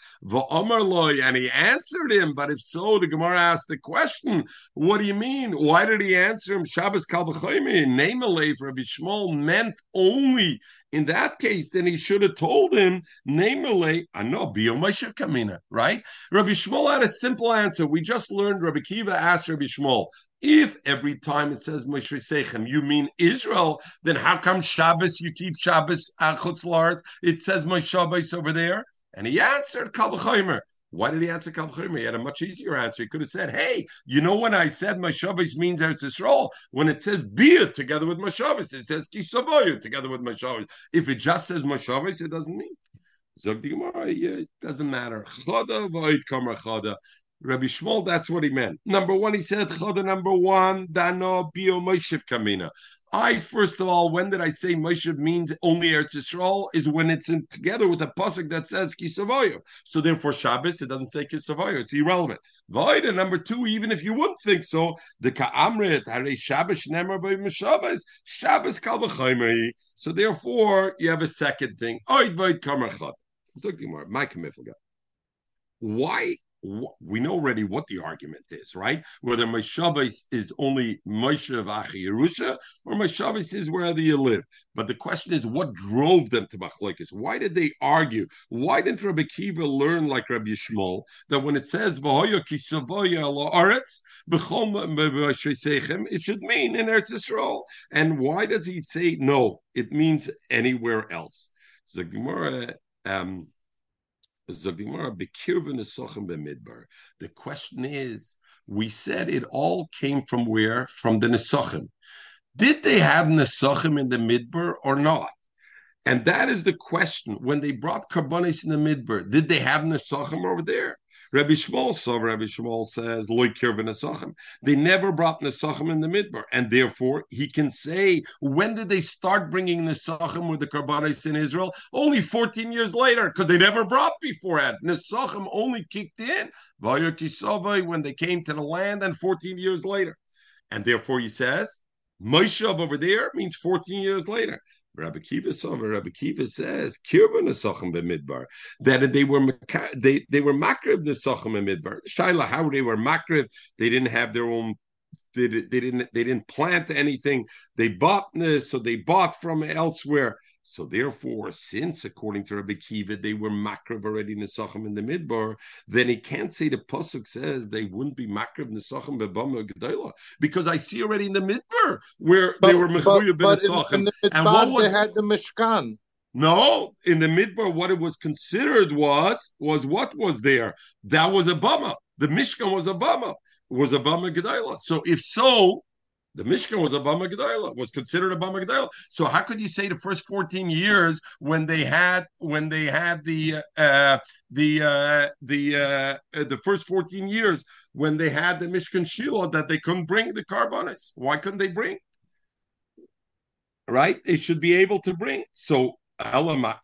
and he answered him. But if so, the Gemara asked the question: What do you mean? Why did he answer him? Shabbos Kal V'Choyme Name for Rabbi Shmuel meant only in that case, then he should have told him, namely, I know, Bio Moshe Kamina, right? Rabbi Shmuel had a simple answer. We just learned Rabbi Kiva asked Rabbi Shmuel, if every time it says Moshe Sechem, you mean Israel, then how come Shabbos, you keep Shabbos Chutzlaritz? It says Moshe Shabbos over there. And he answered Kalvachomer. Why did he answer Kalvachomer? He had a much easier answer. He could have said, hey, you know when I said my Shabbos means Eretz Yisrael? When it says Bia together with my Shabbos, it says Kisaboyu together with my Shabbos. If it just says my Shabbos, it doesn't mean. Zog the Gemara, yeah, it doesn't matter. Chada v'oid kamer chada. Rabbi Shmuel, that's what he meant. Number one, he said, Chada number one, Dano Bio Moshev Kamina. I first of all, when did I say Moshe means only Eretz Yisrael? Is when it's in, together with a pasuk that says Kisavoyo. So therefore, Shabbos it doesn't say Kisavoyo. It's irrelevant. Void number two, even if you wouldn't think so, the Ka'amrit Hare Shabbos Nemer by Shabbos Shabbos Kal So therefore, you have a second thing. Oid Void Kamer My Why we know already what the argument is, right? Whether Meshavis is only Moshe Vachi Yerusha or Meshavis is wherever you live. But the question is, what drove them to Machlokes? Why did they argue? Why didn't Rabbi Kiva learn like Rabbi Shmuel that when it says it should mean in Eretz Yisrael? And why does he say no? It means anywhere else. So Gemara. Um, the question is, we said it all came from where? From the Nesachim. Did they have Nesachim in the Midbar or not? And that is the question. When they brought Karbonis in the Midbar, did they have Nesachim over there? Rabbi Shmuel saw Rabbi Shmuel says, Loy Nesachim. They never brought Nesachim in the Midbar. And therefore, he can say, when did they start bringing Nesachim with the Karbanis in Israel? Only 14 years later, because they never brought beforehand. Nesachim only kicked in when they came to the land and 14 years later. And therefore, he says, Moshav over there means 14 years later. Rabbi Kiva saw Rabbi Kiva says kirban nesachim b'midbar. That they were they they were makriv nesachim b'midbar. Shaila how they were makriv they didn't have their own they, they didn't they didn't plant anything. They bought this so they bought from elsewhere so therefore, since according to Rabbi Kiva they were makrav already nesachim in the midbar, then he can't say the pasuk says they wouldn't be makrav nesachim bebama gedayla because I see already in the midbar where but, they were mechuyev nesachim. And what was they had the mishkan? No, in the midbar, what it was considered was was what was there. That was a bama. The mishkan was a bama. Was a bama gedayla. So if so, the Mishkan was a Bama Gedayla, was considered a Bama Gedayla. So how could you say the first 14 years when they had when they had the uh, the uh, the uh, the first 14 years when they had the Mishkan Shiloh that they couldn't bring the carbonis. Why couldn't they bring? Right? They should be able to bring. So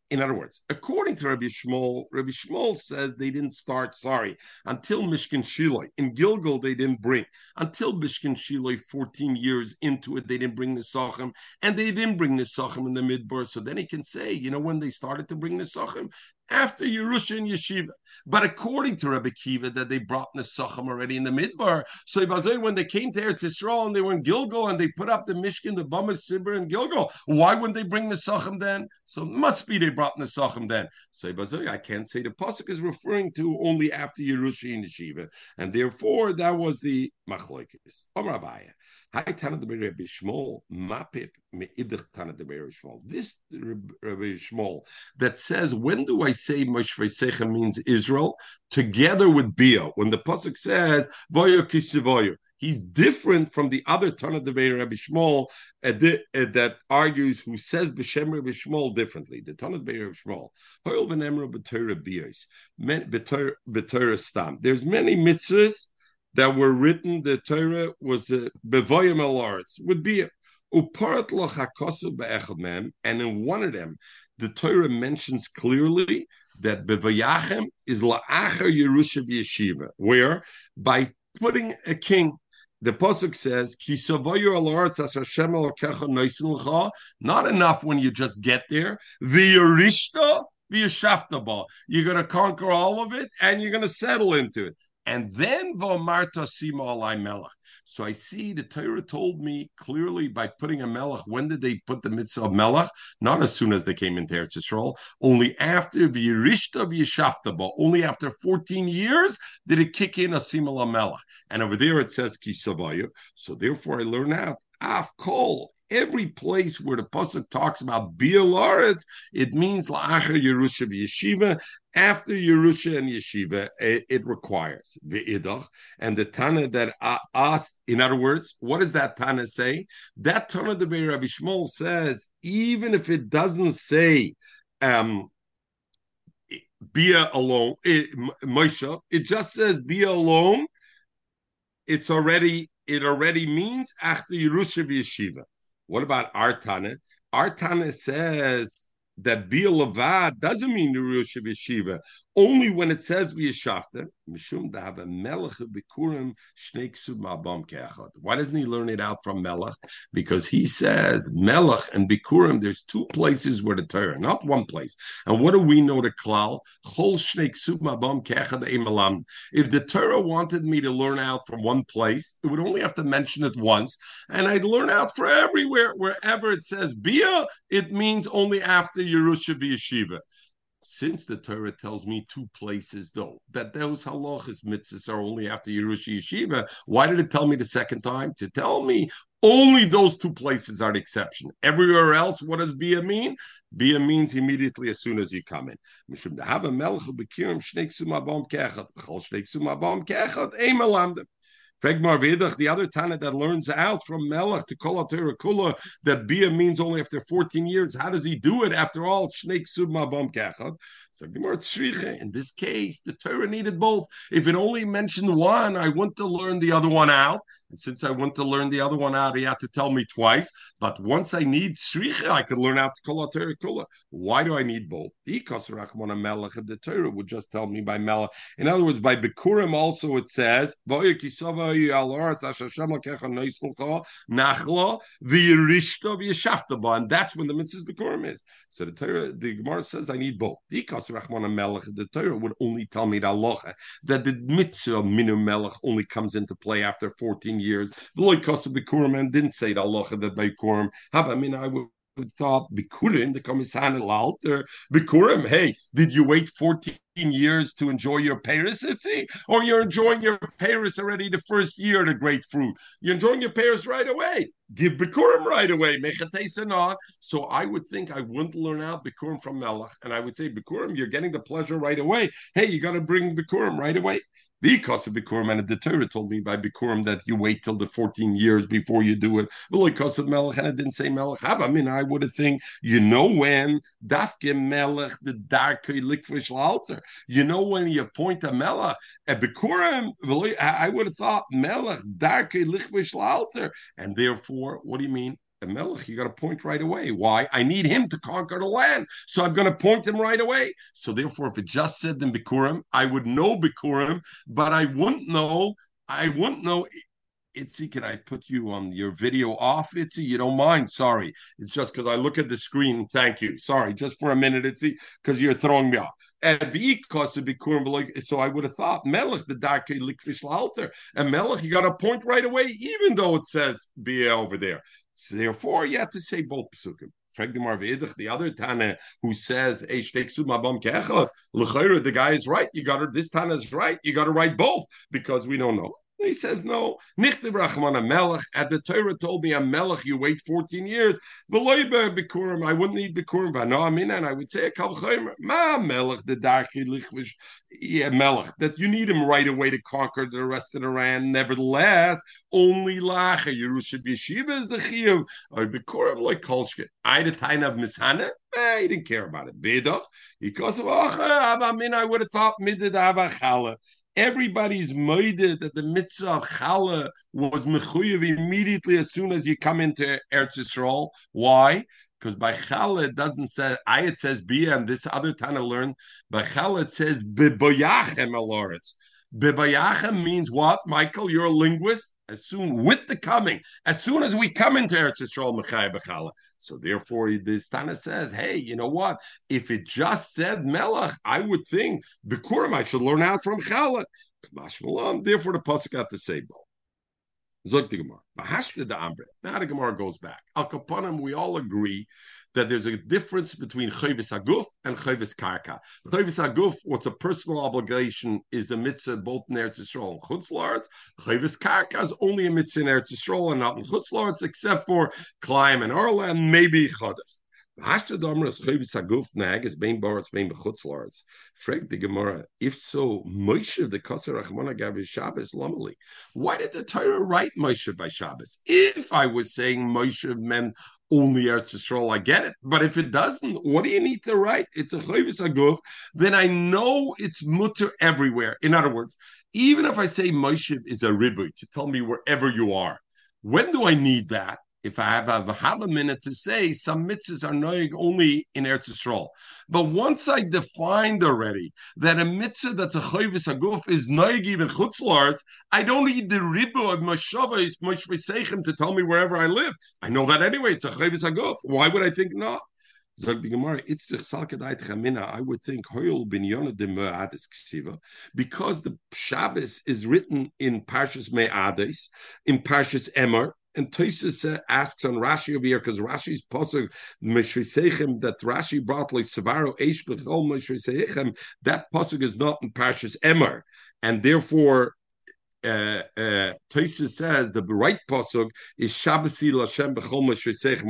in other words, according to Rabbi Shmuel, Rabbi Shmuel says they didn't start, sorry, until Mishkan Shiloi. In Gilgal, they didn't bring. Until Mishkan Shiloi, 14 years into it, they didn't bring the Sachem, and they didn't bring the Sachem in the Midbar. So then he can say, you know, when they started to bring the Sachem, after Yerusha and Yeshiva. But according to Rebbe Kiva, that they brought Nesachim already in the Midbar. So when they came to Eretz Yisrael and they were in Gilgal and they put up the Mishkan, the Bama Sibir and Gilgal, why wouldn't they bring Nesachim then? So it must be they brought Nesachim then. So I can't say the Pasuk is referring to only after Yerusha and Yeshiva. And therefore, that was the Machlokes. Omar Abaya. Hi, Tana de Rabbi Shmuel, Mapip This Rabbi Shmuel that says, when do I say Moshe Sechem means Israel together with Bia? When the pasuk says Voyo Kisivoyo, he's different from the other Tana de Rabbi Shmuel uh, the, uh, that argues who says B'Shem Rabbi Shmuel differently. The Tana de Rabbi Shmuel, Hoyel v'Nemra B'Torah Bios, B'Torah Stam. There's many mitzvahs that were written, the Torah was a bevoyim al would be uparat lo be'echad and in one of them, the Torah mentions clearly that bevoyachem is la'acher Yerusha yeshiva, where by putting a king the pasuk says, Not enough when you just get there. You're going to conquer all of it, and you're going to settle into it and then Vomarta Sima Alai Melech. So I see the Torah told me clearly by putting a Melech. When did they put the mitzvah of Melech? Not as soon as they came into Eretz Yisrael. Only after V'yirishta V'yishaftaba. Only after 14 years did it kick in a Simala Melech. And over there it says Kisavayu. So therefore I learn out Af Kol every place where the pasuk talks about bialaretz, it means la'acher Yerusha yeshiva. After Yerusha and yeshiva, it, it requires v'idach. And the Tana that asked, in other words, what does that Tana say? That Tana the Rabbi Shmuel says, even if it doesn't say. Um, alone, it, Moshe, it just says Bia alone. It's already it already means after Yerusha Yeshiva. What about Artana? Artana says that Bia doesn't mean the Rosh Yeshiva. Only when it says V'yashafta, Mishum Dava Melech Bikurim Shnei Ma'bam Keachad. Why doesn't he learn it out from Melech? Because he says Melech and Bikurim, there's two places where the Torah, not one place. And what do we know the Klal? Chol Shnei Ma'bam Keachad Emalam. If the Torah wanted me to learn out from one place, it would only have to mention it once, and I'd learn out for everywhere, wherever it says Bia, it means only after Yerusha Yeshiva since the Torah tells me two places, though, that those halachas mitzvahs are only after Yerusha Yeshiva, why did it tell me the second time? To tell me only those two places are the exception. Everywhere else, what does Bia mean? Bia means immediately as soon as you come in. Fegmar Vedach, the other Tana that learns out from Melech to Kol Kula that Bia means only after 14 years. How does he do it after all? Shnei Sudma Bom Kechad. So in this case, the Torah needed both. If it only mentioned one, I want to learn the other one out. And since I want to learn the other one out, he had to tell me twice. But once I need Sricha, I could learn out Kol Kula. Why do I need both? Because the Torah would just tell me by Melech. In other words, by Bikurim also it says, and that's when the mitzvah Bikurim is. So the Torah, the Gemara says, I need both. The Torah would only tell me that the mitzvah minu melech only comes into play after 14 years. The Lord Bikurim and didn't say the Allah that Bikurim. Have I mean, I would thought Bikurim, the Komisan Alter, Bikurim, hey, did you wait 14 years to enjoy your Paris, Or you're enjoying your Paris already the first year, the great fruit? You're enjoying your Paris right away. Give Bikurim right away. So I would think I wouldn't learn out Bikurim from Melech, and I would say, Bikurim, you're getting the pleasure right away. Hey, you got to bring Bikurim right away. Because of Bikurim, and the Torah told me by Bikurim that you wait till the 14 years before you do it. But because of Melech, and didn't say Melech I mean, I would have think, you know when Dafke Melech, the dark likvish altar. You know when you appoint a Melech. a Bikurim, I would have thought Melech, dark likvish altar. And therefore, what do you mean? A melech, you got to point right away. Why? I need him to conquer the land, so I'm going to point him right away. So therefore, if it just said in Bikurim, I would know Bikurim, but I wouldn't know. I wouldn't know. Itzi, can I put you on your video off, Itzi? You don't mind? Sorry. It's just because I look at the screen. Thank you. Sorry, just for a minute, Itzi, because you're throwing me off. So I would have thought Melech, the dark likfish altar, and Melech, you got to point right away, even though it says Bia over there. So therefore, you have to say both psukim. The other Tana who says the guy is right. You got to this Tana is right. You got to write both because we don't know. He says, no, Nichtiv Rachman a Melech. At the Torah told me a Melech, you wait 14 years. Veloiba Bikurim, I wouldn't need Bikurim. Vano Amina, and I would say a Kalchaimer. Ma Melech, the Darki Lichvish, yeah, Melech, that you need him right away to conquer the rest of Iran. Nevertheless, only Lacha, Yerusha Yeshiva is the Chiyuv, or Bikurim like Kolshke. I the time of Mishana, eh, he didn't care about it. Vedach, because of Acha, I would have thought Midid Avachala everybody's moided that the mitzvah of challah was mechuyev immediately as soon as you come into Eretz Yisrael. Why? Because by challah it doesn't say ayat says bia, and this other Tana learned by challah it says beboyachem aloretz. Beboyachem means what? Michael, you're a linguist as soon with the coming, as soon as we come into Eretz Yisrael, Mechai Bechala. So therefore, the Stana says, hey, you know what? If it just said Melach, I would think Bikurim, I should learn out from Chala. Therefore, the pasuk got the both. The Gemara. Now the Gemara goes back. Al Kapanim, we all agree that there's a difference between chayvis aguf and chayvis karka. Chayvis aguf, what's a personal obligation, is a mitzvah both in Eretz Yisrael and Chutzlarts. Chayvis karka is only a mitzvah in Eretz Yisrael and not in Chutzlarts, except for Klaim and Arla and maybe Chodef. The Gemara. If so, Moshe the Kaser Rachmana Gav Shabbos Lamali. Why did the Torah write Moshe by Shabbos? If I was saying Moshe meant only Eretz Yisrael, I get it. But if it doesn't, what do you need to write? It's a chayvis aguf. Then I know it's mutter everywhere. In other words, even if I say Moshe is a ribu to tell me wherever you are, when do I need that? If I have, have, have a minute to say some mitzvahs are noig only in Eretz Yisrael. But once I defined already that a mitzvah that's a chayvis aguf is noig even chutzlarts, I don't need the ribu of mashava is to tell me wherever I live. I know that anyway. It's a chayvis aguf. Why would I think not? I would think because the Shabbos is written in Parshas Me'ades, in Parshas Emor, and Tosis uh, asks on Rashi over here because Rashi's posuk Meshvisechem that Rashi brought like Savaro Eish Bechol Meshvisechem that posuk is not in Parshas Emor, and therefore uh, uh, says the right pasuk is Shabbasi Lashem B'chol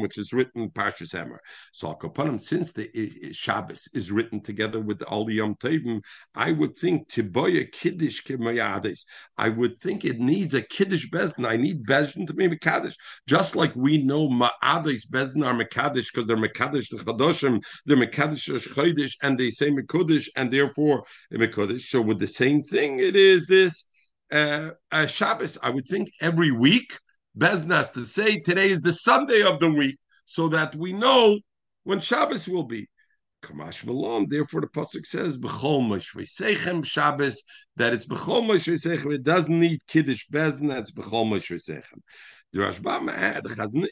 which is written in Parshas Emor. So Akopanim, since the Shabbos is written together with all the Yom Tovim, I would think Tiboya Kiddush Kemayades. I would think it needs a Kiddush Bezdin. I need Bezdin to be Mekadosh, just like we know Ma'ades Bezdin are Mekadosh because they're Mekadosh the Chadoshim, they're Mekadosh Chodesh, and they say Mekudosh, and therefore Mekudosh. So with the same thing, it is this uh, uh, Shabbos, I would think every week, Beznas to say today is the Sunday of the week, so that we know when Shabbos will be. Kamash Malom. Therefore, the pasuk says B'chol Moshvei Shabbos that it's B'chol Moshvei It doesn't need Kiddush Bezin. That's B'chol Moshvei The Rashbam,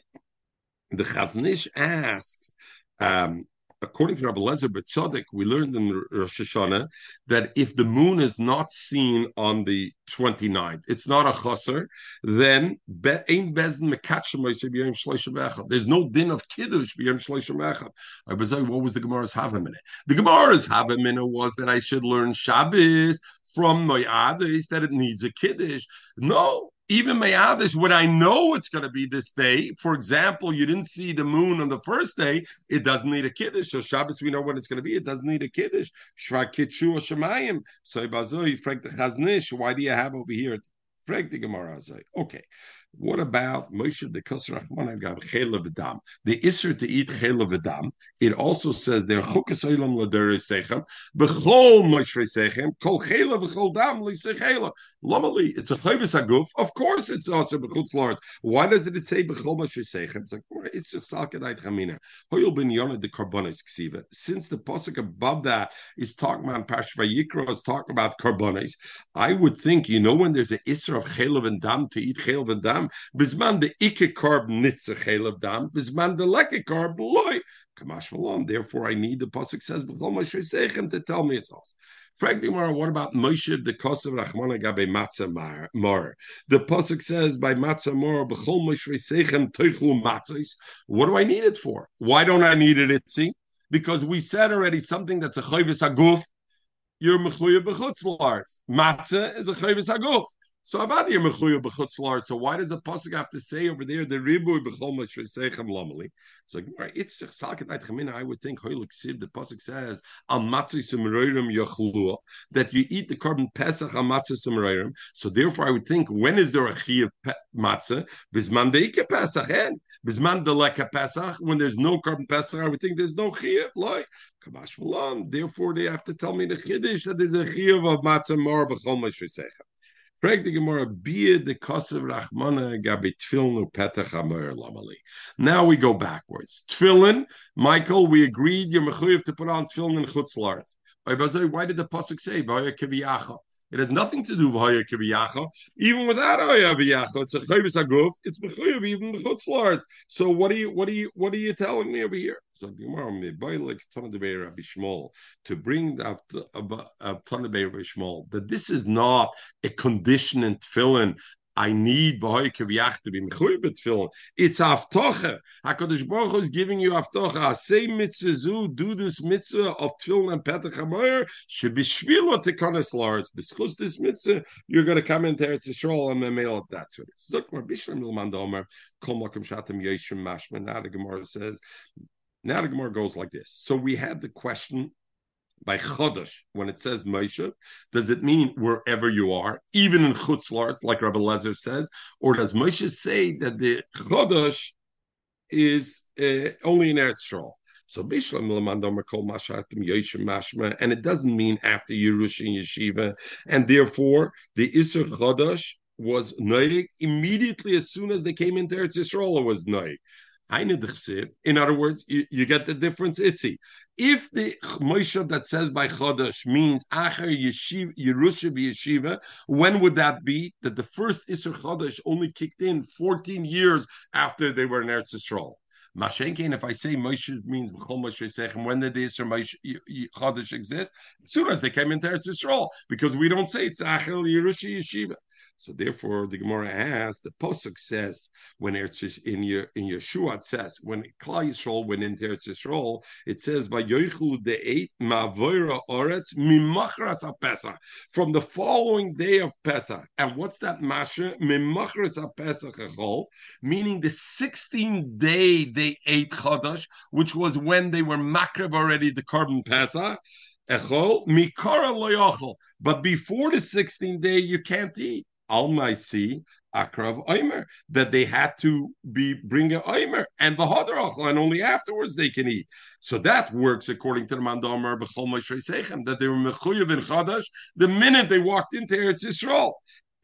the Chaznish asks. Um, according to Rabbi Lezer Betzodik, we learned in Rosh Hashanah that if the moon is not seen on the 29th, it's not a chaser, then There's no din of kiddush b'yom shloishim echad. I was like, what was the Gemara's havamina? The Gemara's havamina was that I should learn Shabbos from my adis that it needs a kiddush. No, even Mayadish, when I know it's going to be this day, for example, you didn't see the moon on the first day, it doesn't need a kiddush. So Shabbos, we know when it's going to be. It doesn't need a kiddush. Shvar kitshu shemayim. So bazoi frank the chaznish. Why do you have over here? Frank the Gemara. Okay. What about Moshe the Kasrachman Gab Chela V'dam? The Isser to eat Chela V'dam. It also says there Chukas Olam Ladere Sechem B'chol Moshe Sechem Kol Chela V'chol Dam L'Sechela. Lomali. It's a Chayvis Aguf. Of course, it's also B'chutz Lord. Why does it say B'chol Moshe Sechem? It's like it's just Salkadait Chamina. Hoyel Ben Yonah the Karbonis Ksiva. Since the pasuk above that is talking about Parsh Vayikra is talking about Karbonis, I would think you know when there's an Isser of Chela V'dam to eat Chela V'dam dam. Bisman the ikke carb nitzach of dam. Bisman the leke carb loy. Kamash malon. Therefore, I need the pasuk says b'chol moshe to tell me it's also. Frankly, Mara, what about Moshe the Kosev Rachmana Gabe Matzah Mar? The pasuk says by Matzah Mar b'chol Moshe Sechem Teichlu Matzahs. What do I need it for? Why don't I need it? Itzi? Because we said already something that's a chayvis aguf. You're mechuyev b'chutzlarts. Matzah is a chayvis aguf. So about your mechuya b'chutzlar. So why does the pasuk have to say over there the ribu b'chol mashvesechem lamali? So like it's just salkat chamina. I would think hoylik siv. The pasuk says al matzah simreirim yachlua that you eat the korban pesach al matzah simreirim. So therefore, I would think when is there a chi of matzah? Bisman deike pesach and bisman deleka pesach. When there's no korban pesach, I would think there's no chi of loy. Kamash. Therefore, they have to tell me the chiddush that there's a chi of matzah more b'chol mashvesechem. Frag the Gemara, bia the kosev rachmana gabi tfilin petach lamali. Now we go backwards. Tfilin, Michael, we agreed you're mechuyev to put on tfilin and chutzlarts. Why did the pasuk say? It has nothing to do with Hoya Kibiyacha. Even without Hoya Kibiyacha, it's a Chavis Aguf. It's Mechuyev even the Chutzlards. So what are you what are you what are you telling me over here? So the Gemara like Rabbi Shmuel to bring the Rabbi Shmuel that this is not a conditioning tefillin I need Bahoy Kaviyach to be Tefillin. It's Haftocha. HaKadosh Baruch Hu is giving you Haftocha. Say mitzvah do this mitzvah of Tefillin and Petach HaMoyer, Shvila Tekanis Lars. B'schus this mitzvah, you're going to come into Eretz Yisrael and Memel. That's what it is. Zokmar Bishlam Ilman Domer, Kol Makom Shatam Yeshim Mashman. Now the Gemara says, now the Gemara goes like this. So we had the question by Chodesh, when it says Moshe, does it mean wherever you are, even in Chutzlars, like Rabbi Lezer says, or does Moshe say that the Chodesh is uh, only in Eretz Yisrael? So Bishlam Lamandom Kol Mashatim Yeshim Mashma, and it doesn't mean after Yerushin Yeshiva, and therefore the Isser Chodesh was Noig immediately as soon as they came into Eretz Yisrael, it was Noig. In other words, you, you, get the difference. Itzi. If the Moshe that says by Chodesh means Acher Yeshiva, Yerusha Yeshiva, when would that be? That the first Isser Chodesh only kicked in 14 years after they were in Eretz Yisrael. Mashenkin, if I say Moshe means B'chol Moshe Sechem, when did the Isser Chodesh exist? As soon as they came into Eretz Yisrael, because we don't say it's Achel Yerusha Yeshiva. So therefore, the Gemara asks, the Pasuk says when it's in your in Yeshua it says when Klal Yisrael went into Eretz Yisrael, it says de'eit ma'avoira oretz mimachras Pesach from the following day of Pesach. And what's that masha mimachras echol? Meaning the 16th day they ate Chodesh, which was when they were makrev already the korban Pesach. Echol mikara loyachol. But before the 16th day, you can't eat. Al Maisi Akrav Oimer, that they had to be bring a Oimer and the Hadarachal, and only afterwards they can eat. So that works according to the Mandomer Bechol Moshe that they were Mechuyev in Chadash the minute they walked into Eretz Yisrael.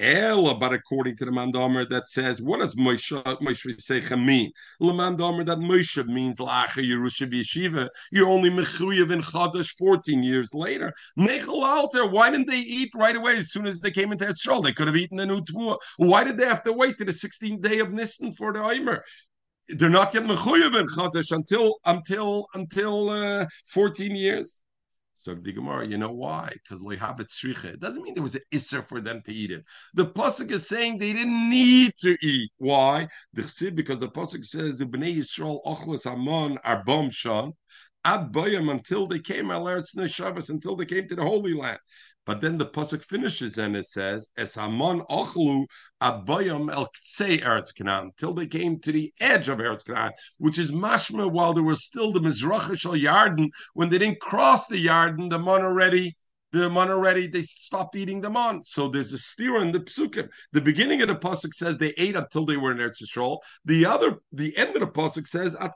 Ella, but according to the Mandomer that says, what does Moshe, Sechem mean? The Mandomer that Moshe means Lacha Yerusha Yeshiva. You're only Mechuyev in Chadash 14 years later. Nechel Alter, why didn't they eat right away as soon as they came into Etzrol? They could have eaten a new tvua. Why did they have to wait to the 16th day of Nisan for the Omer? They're not yet Mechuyev in Chadash until until until uh, 14 years. So the Gemara, you know why? Because lehabit shricha. It doesn't mean there was an isser for them to eat it. The pasuk is saying they didn't need to eat. Why? Because the pasuk says the bnei Yisrael ochlas amon arbom shan ad until they came al eretz until they came to the Holy Land. But then the pasuk finishes and it says, "Es hamon ochlu abayam el Eretz Canaan," till they came to the edge of Eretz Canaan, which is mashma while there was still the Mizrachish Yarden. When they didn't cross the Yarden, the man already the man already they stopped eating them on. So there's a steer in the psukim. The beginning of the pasuk says they ate until they were in Eretz Yisrael. The other, the end of the pasuk says at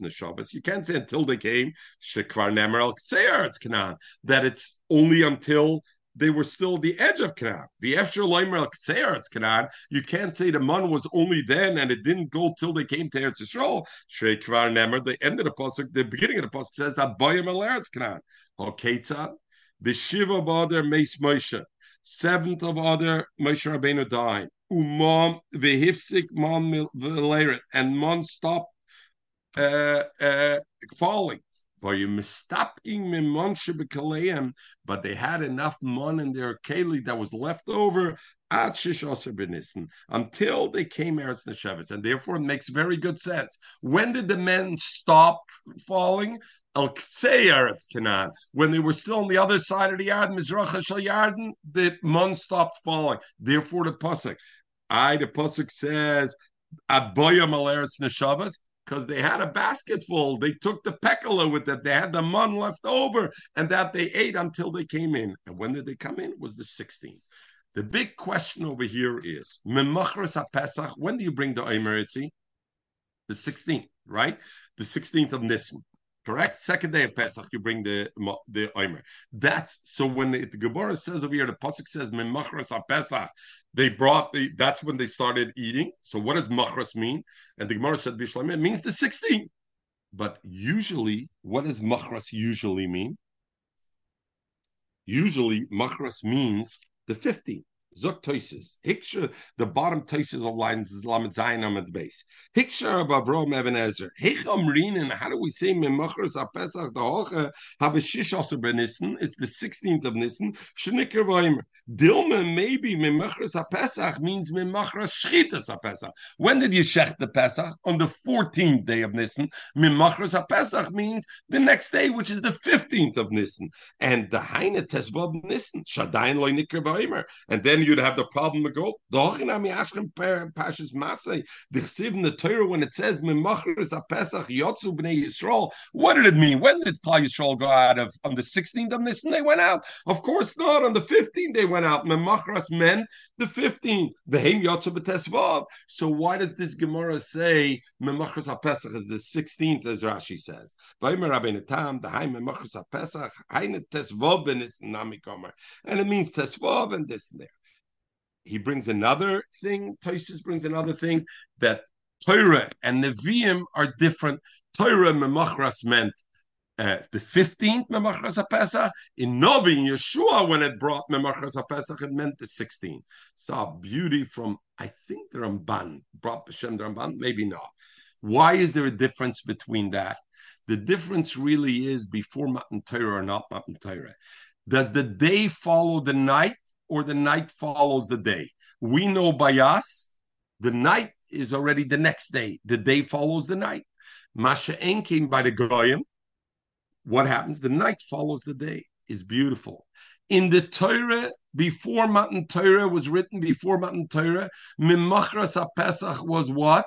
neshavas. You can't say until they came shekvar nemer el kitzei Canaan. That it's only until they were still the edge of Canaan. You can't say the man was only then and it didn't go till they came to Eretz Yisrael. Shrei Kvar Nemer. The end of the pasuk, the beginning of the pasuk says Abayim El Eretz Canaan. Hoketzad B'Shiva B'Ader Meis Moshe. Seventh of other Moshe Rabbeinu died. Umam v'hifsik man v'leiret and man stopped uh, uh, falling. But they had enough mon in their keli that was left over until they came Eretz Neshevis, and therefore it makes very good sense. When did the men stop falling? El Eretz Canaan. When they were still on the other side of the Yarden, Mizracha Shal Yarden, the mon stopped falling. Therefore, the pasuk, I the pasuk says, Aboyam al Eretz Neshavas because they had a basket full. They took the pekala with them. They had the mun left over, and that they ate until they came in. And when did they come in? It was the 16th. The big question over here is Pesach. When do you bring the Omeritzi? The 16th, right? The 16th of Nisan. Correct. Second day of Pesach, you bring the the Omer. That's so when the, Gemara says over here, the pasuk says Mimachras Pesach. They brought the. That's when they started eating. So what does machras mean? And the Gemara said Bishlam. It means the 16th. But usually, what does machras usually mean? Usually, machras means the 15th. Zok Toises. Hiksha, the bottom Toises of lines is Lamed Zayin at the base. Hiksha of Avrom Eben Ezer. Hicham Rinin, how do we say Memachras HaPesach the Hoche have a Shish also Benissen? It's the 16th of Nissen. Shnikr Vaymer. Dilma maybe Memachras HaPesach means Memachras Shchitas HaPesach. When did you shech the Pesach? On the 14th day of Nissen. Memachras HaPesach means the next day, which is the 15th of Nissen. And the Heine Tesvav Nissen. Shadayin Loy Nikr Vaymer. And then then you'd have the problem to go. The Pashas Masay, the in the Torah, when it says Memachris Pesach Yotzu Bnei Yisrael, what did it mean? When did Klal Yisrael go out of on the 16th of Nisan? They went out. Of course not. On the 15th they went out. Memachras meant the 15th. Vehem Yotzu B'Tesvav. So why does this Gemara say Memachris Pesach is the 16th, as Rashi says? Vaymer Rabbeinu Tam, the Hay Memachris Pesach, Hayne Tesvav B'Nisan Namikomer, and it means Tesvav and this and there he brings another thing. Tosis brings another thing that Torah and Nevi'im are different. Torah memachras meant uh, the 15th memachras Pesach. In Novi, in Yeshua, when it brought memachras Pesach, it meant the 16th. Saw beauty from, I think, the Ramban. Brought B'Shem the Ramban? Maybe not. Why is there a difference between that? The difference really is before Matan Torah or not Matan Torah. Does the day follow the night or the night follows the day. We know by us, the night is already the next day. The day follows the night. Masha came by the Goyim. What happens? The night follows the day. Is beautiful. In the Torah, before Matan Torah was written, before Matan Torah, Mimachras Pesach was what?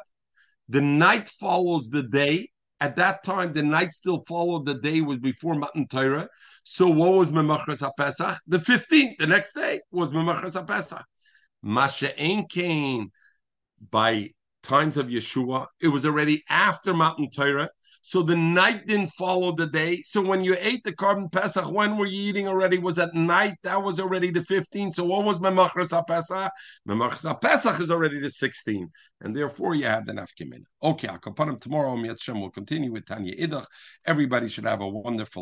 The night follows the day. At that time, the night still followed the day was before Matan Torah. So what was Memachras HaPesach? The 15th, the next day was Memachras HaPesach. Masha came by times of Yeshua. It was already after Matan Torah. So the night didn't follow the day. So when you ate the korban Pesach, when were you eating already? Was at night. That was already the 15th. So what was Memachras HaPesach? Memachras HaPesach is already the 16th. And therefore you have the Nafkimin. Okay, I'll him tomorrow. Mitzvah will continue with Tanya Idach. Everybody should have a wonderful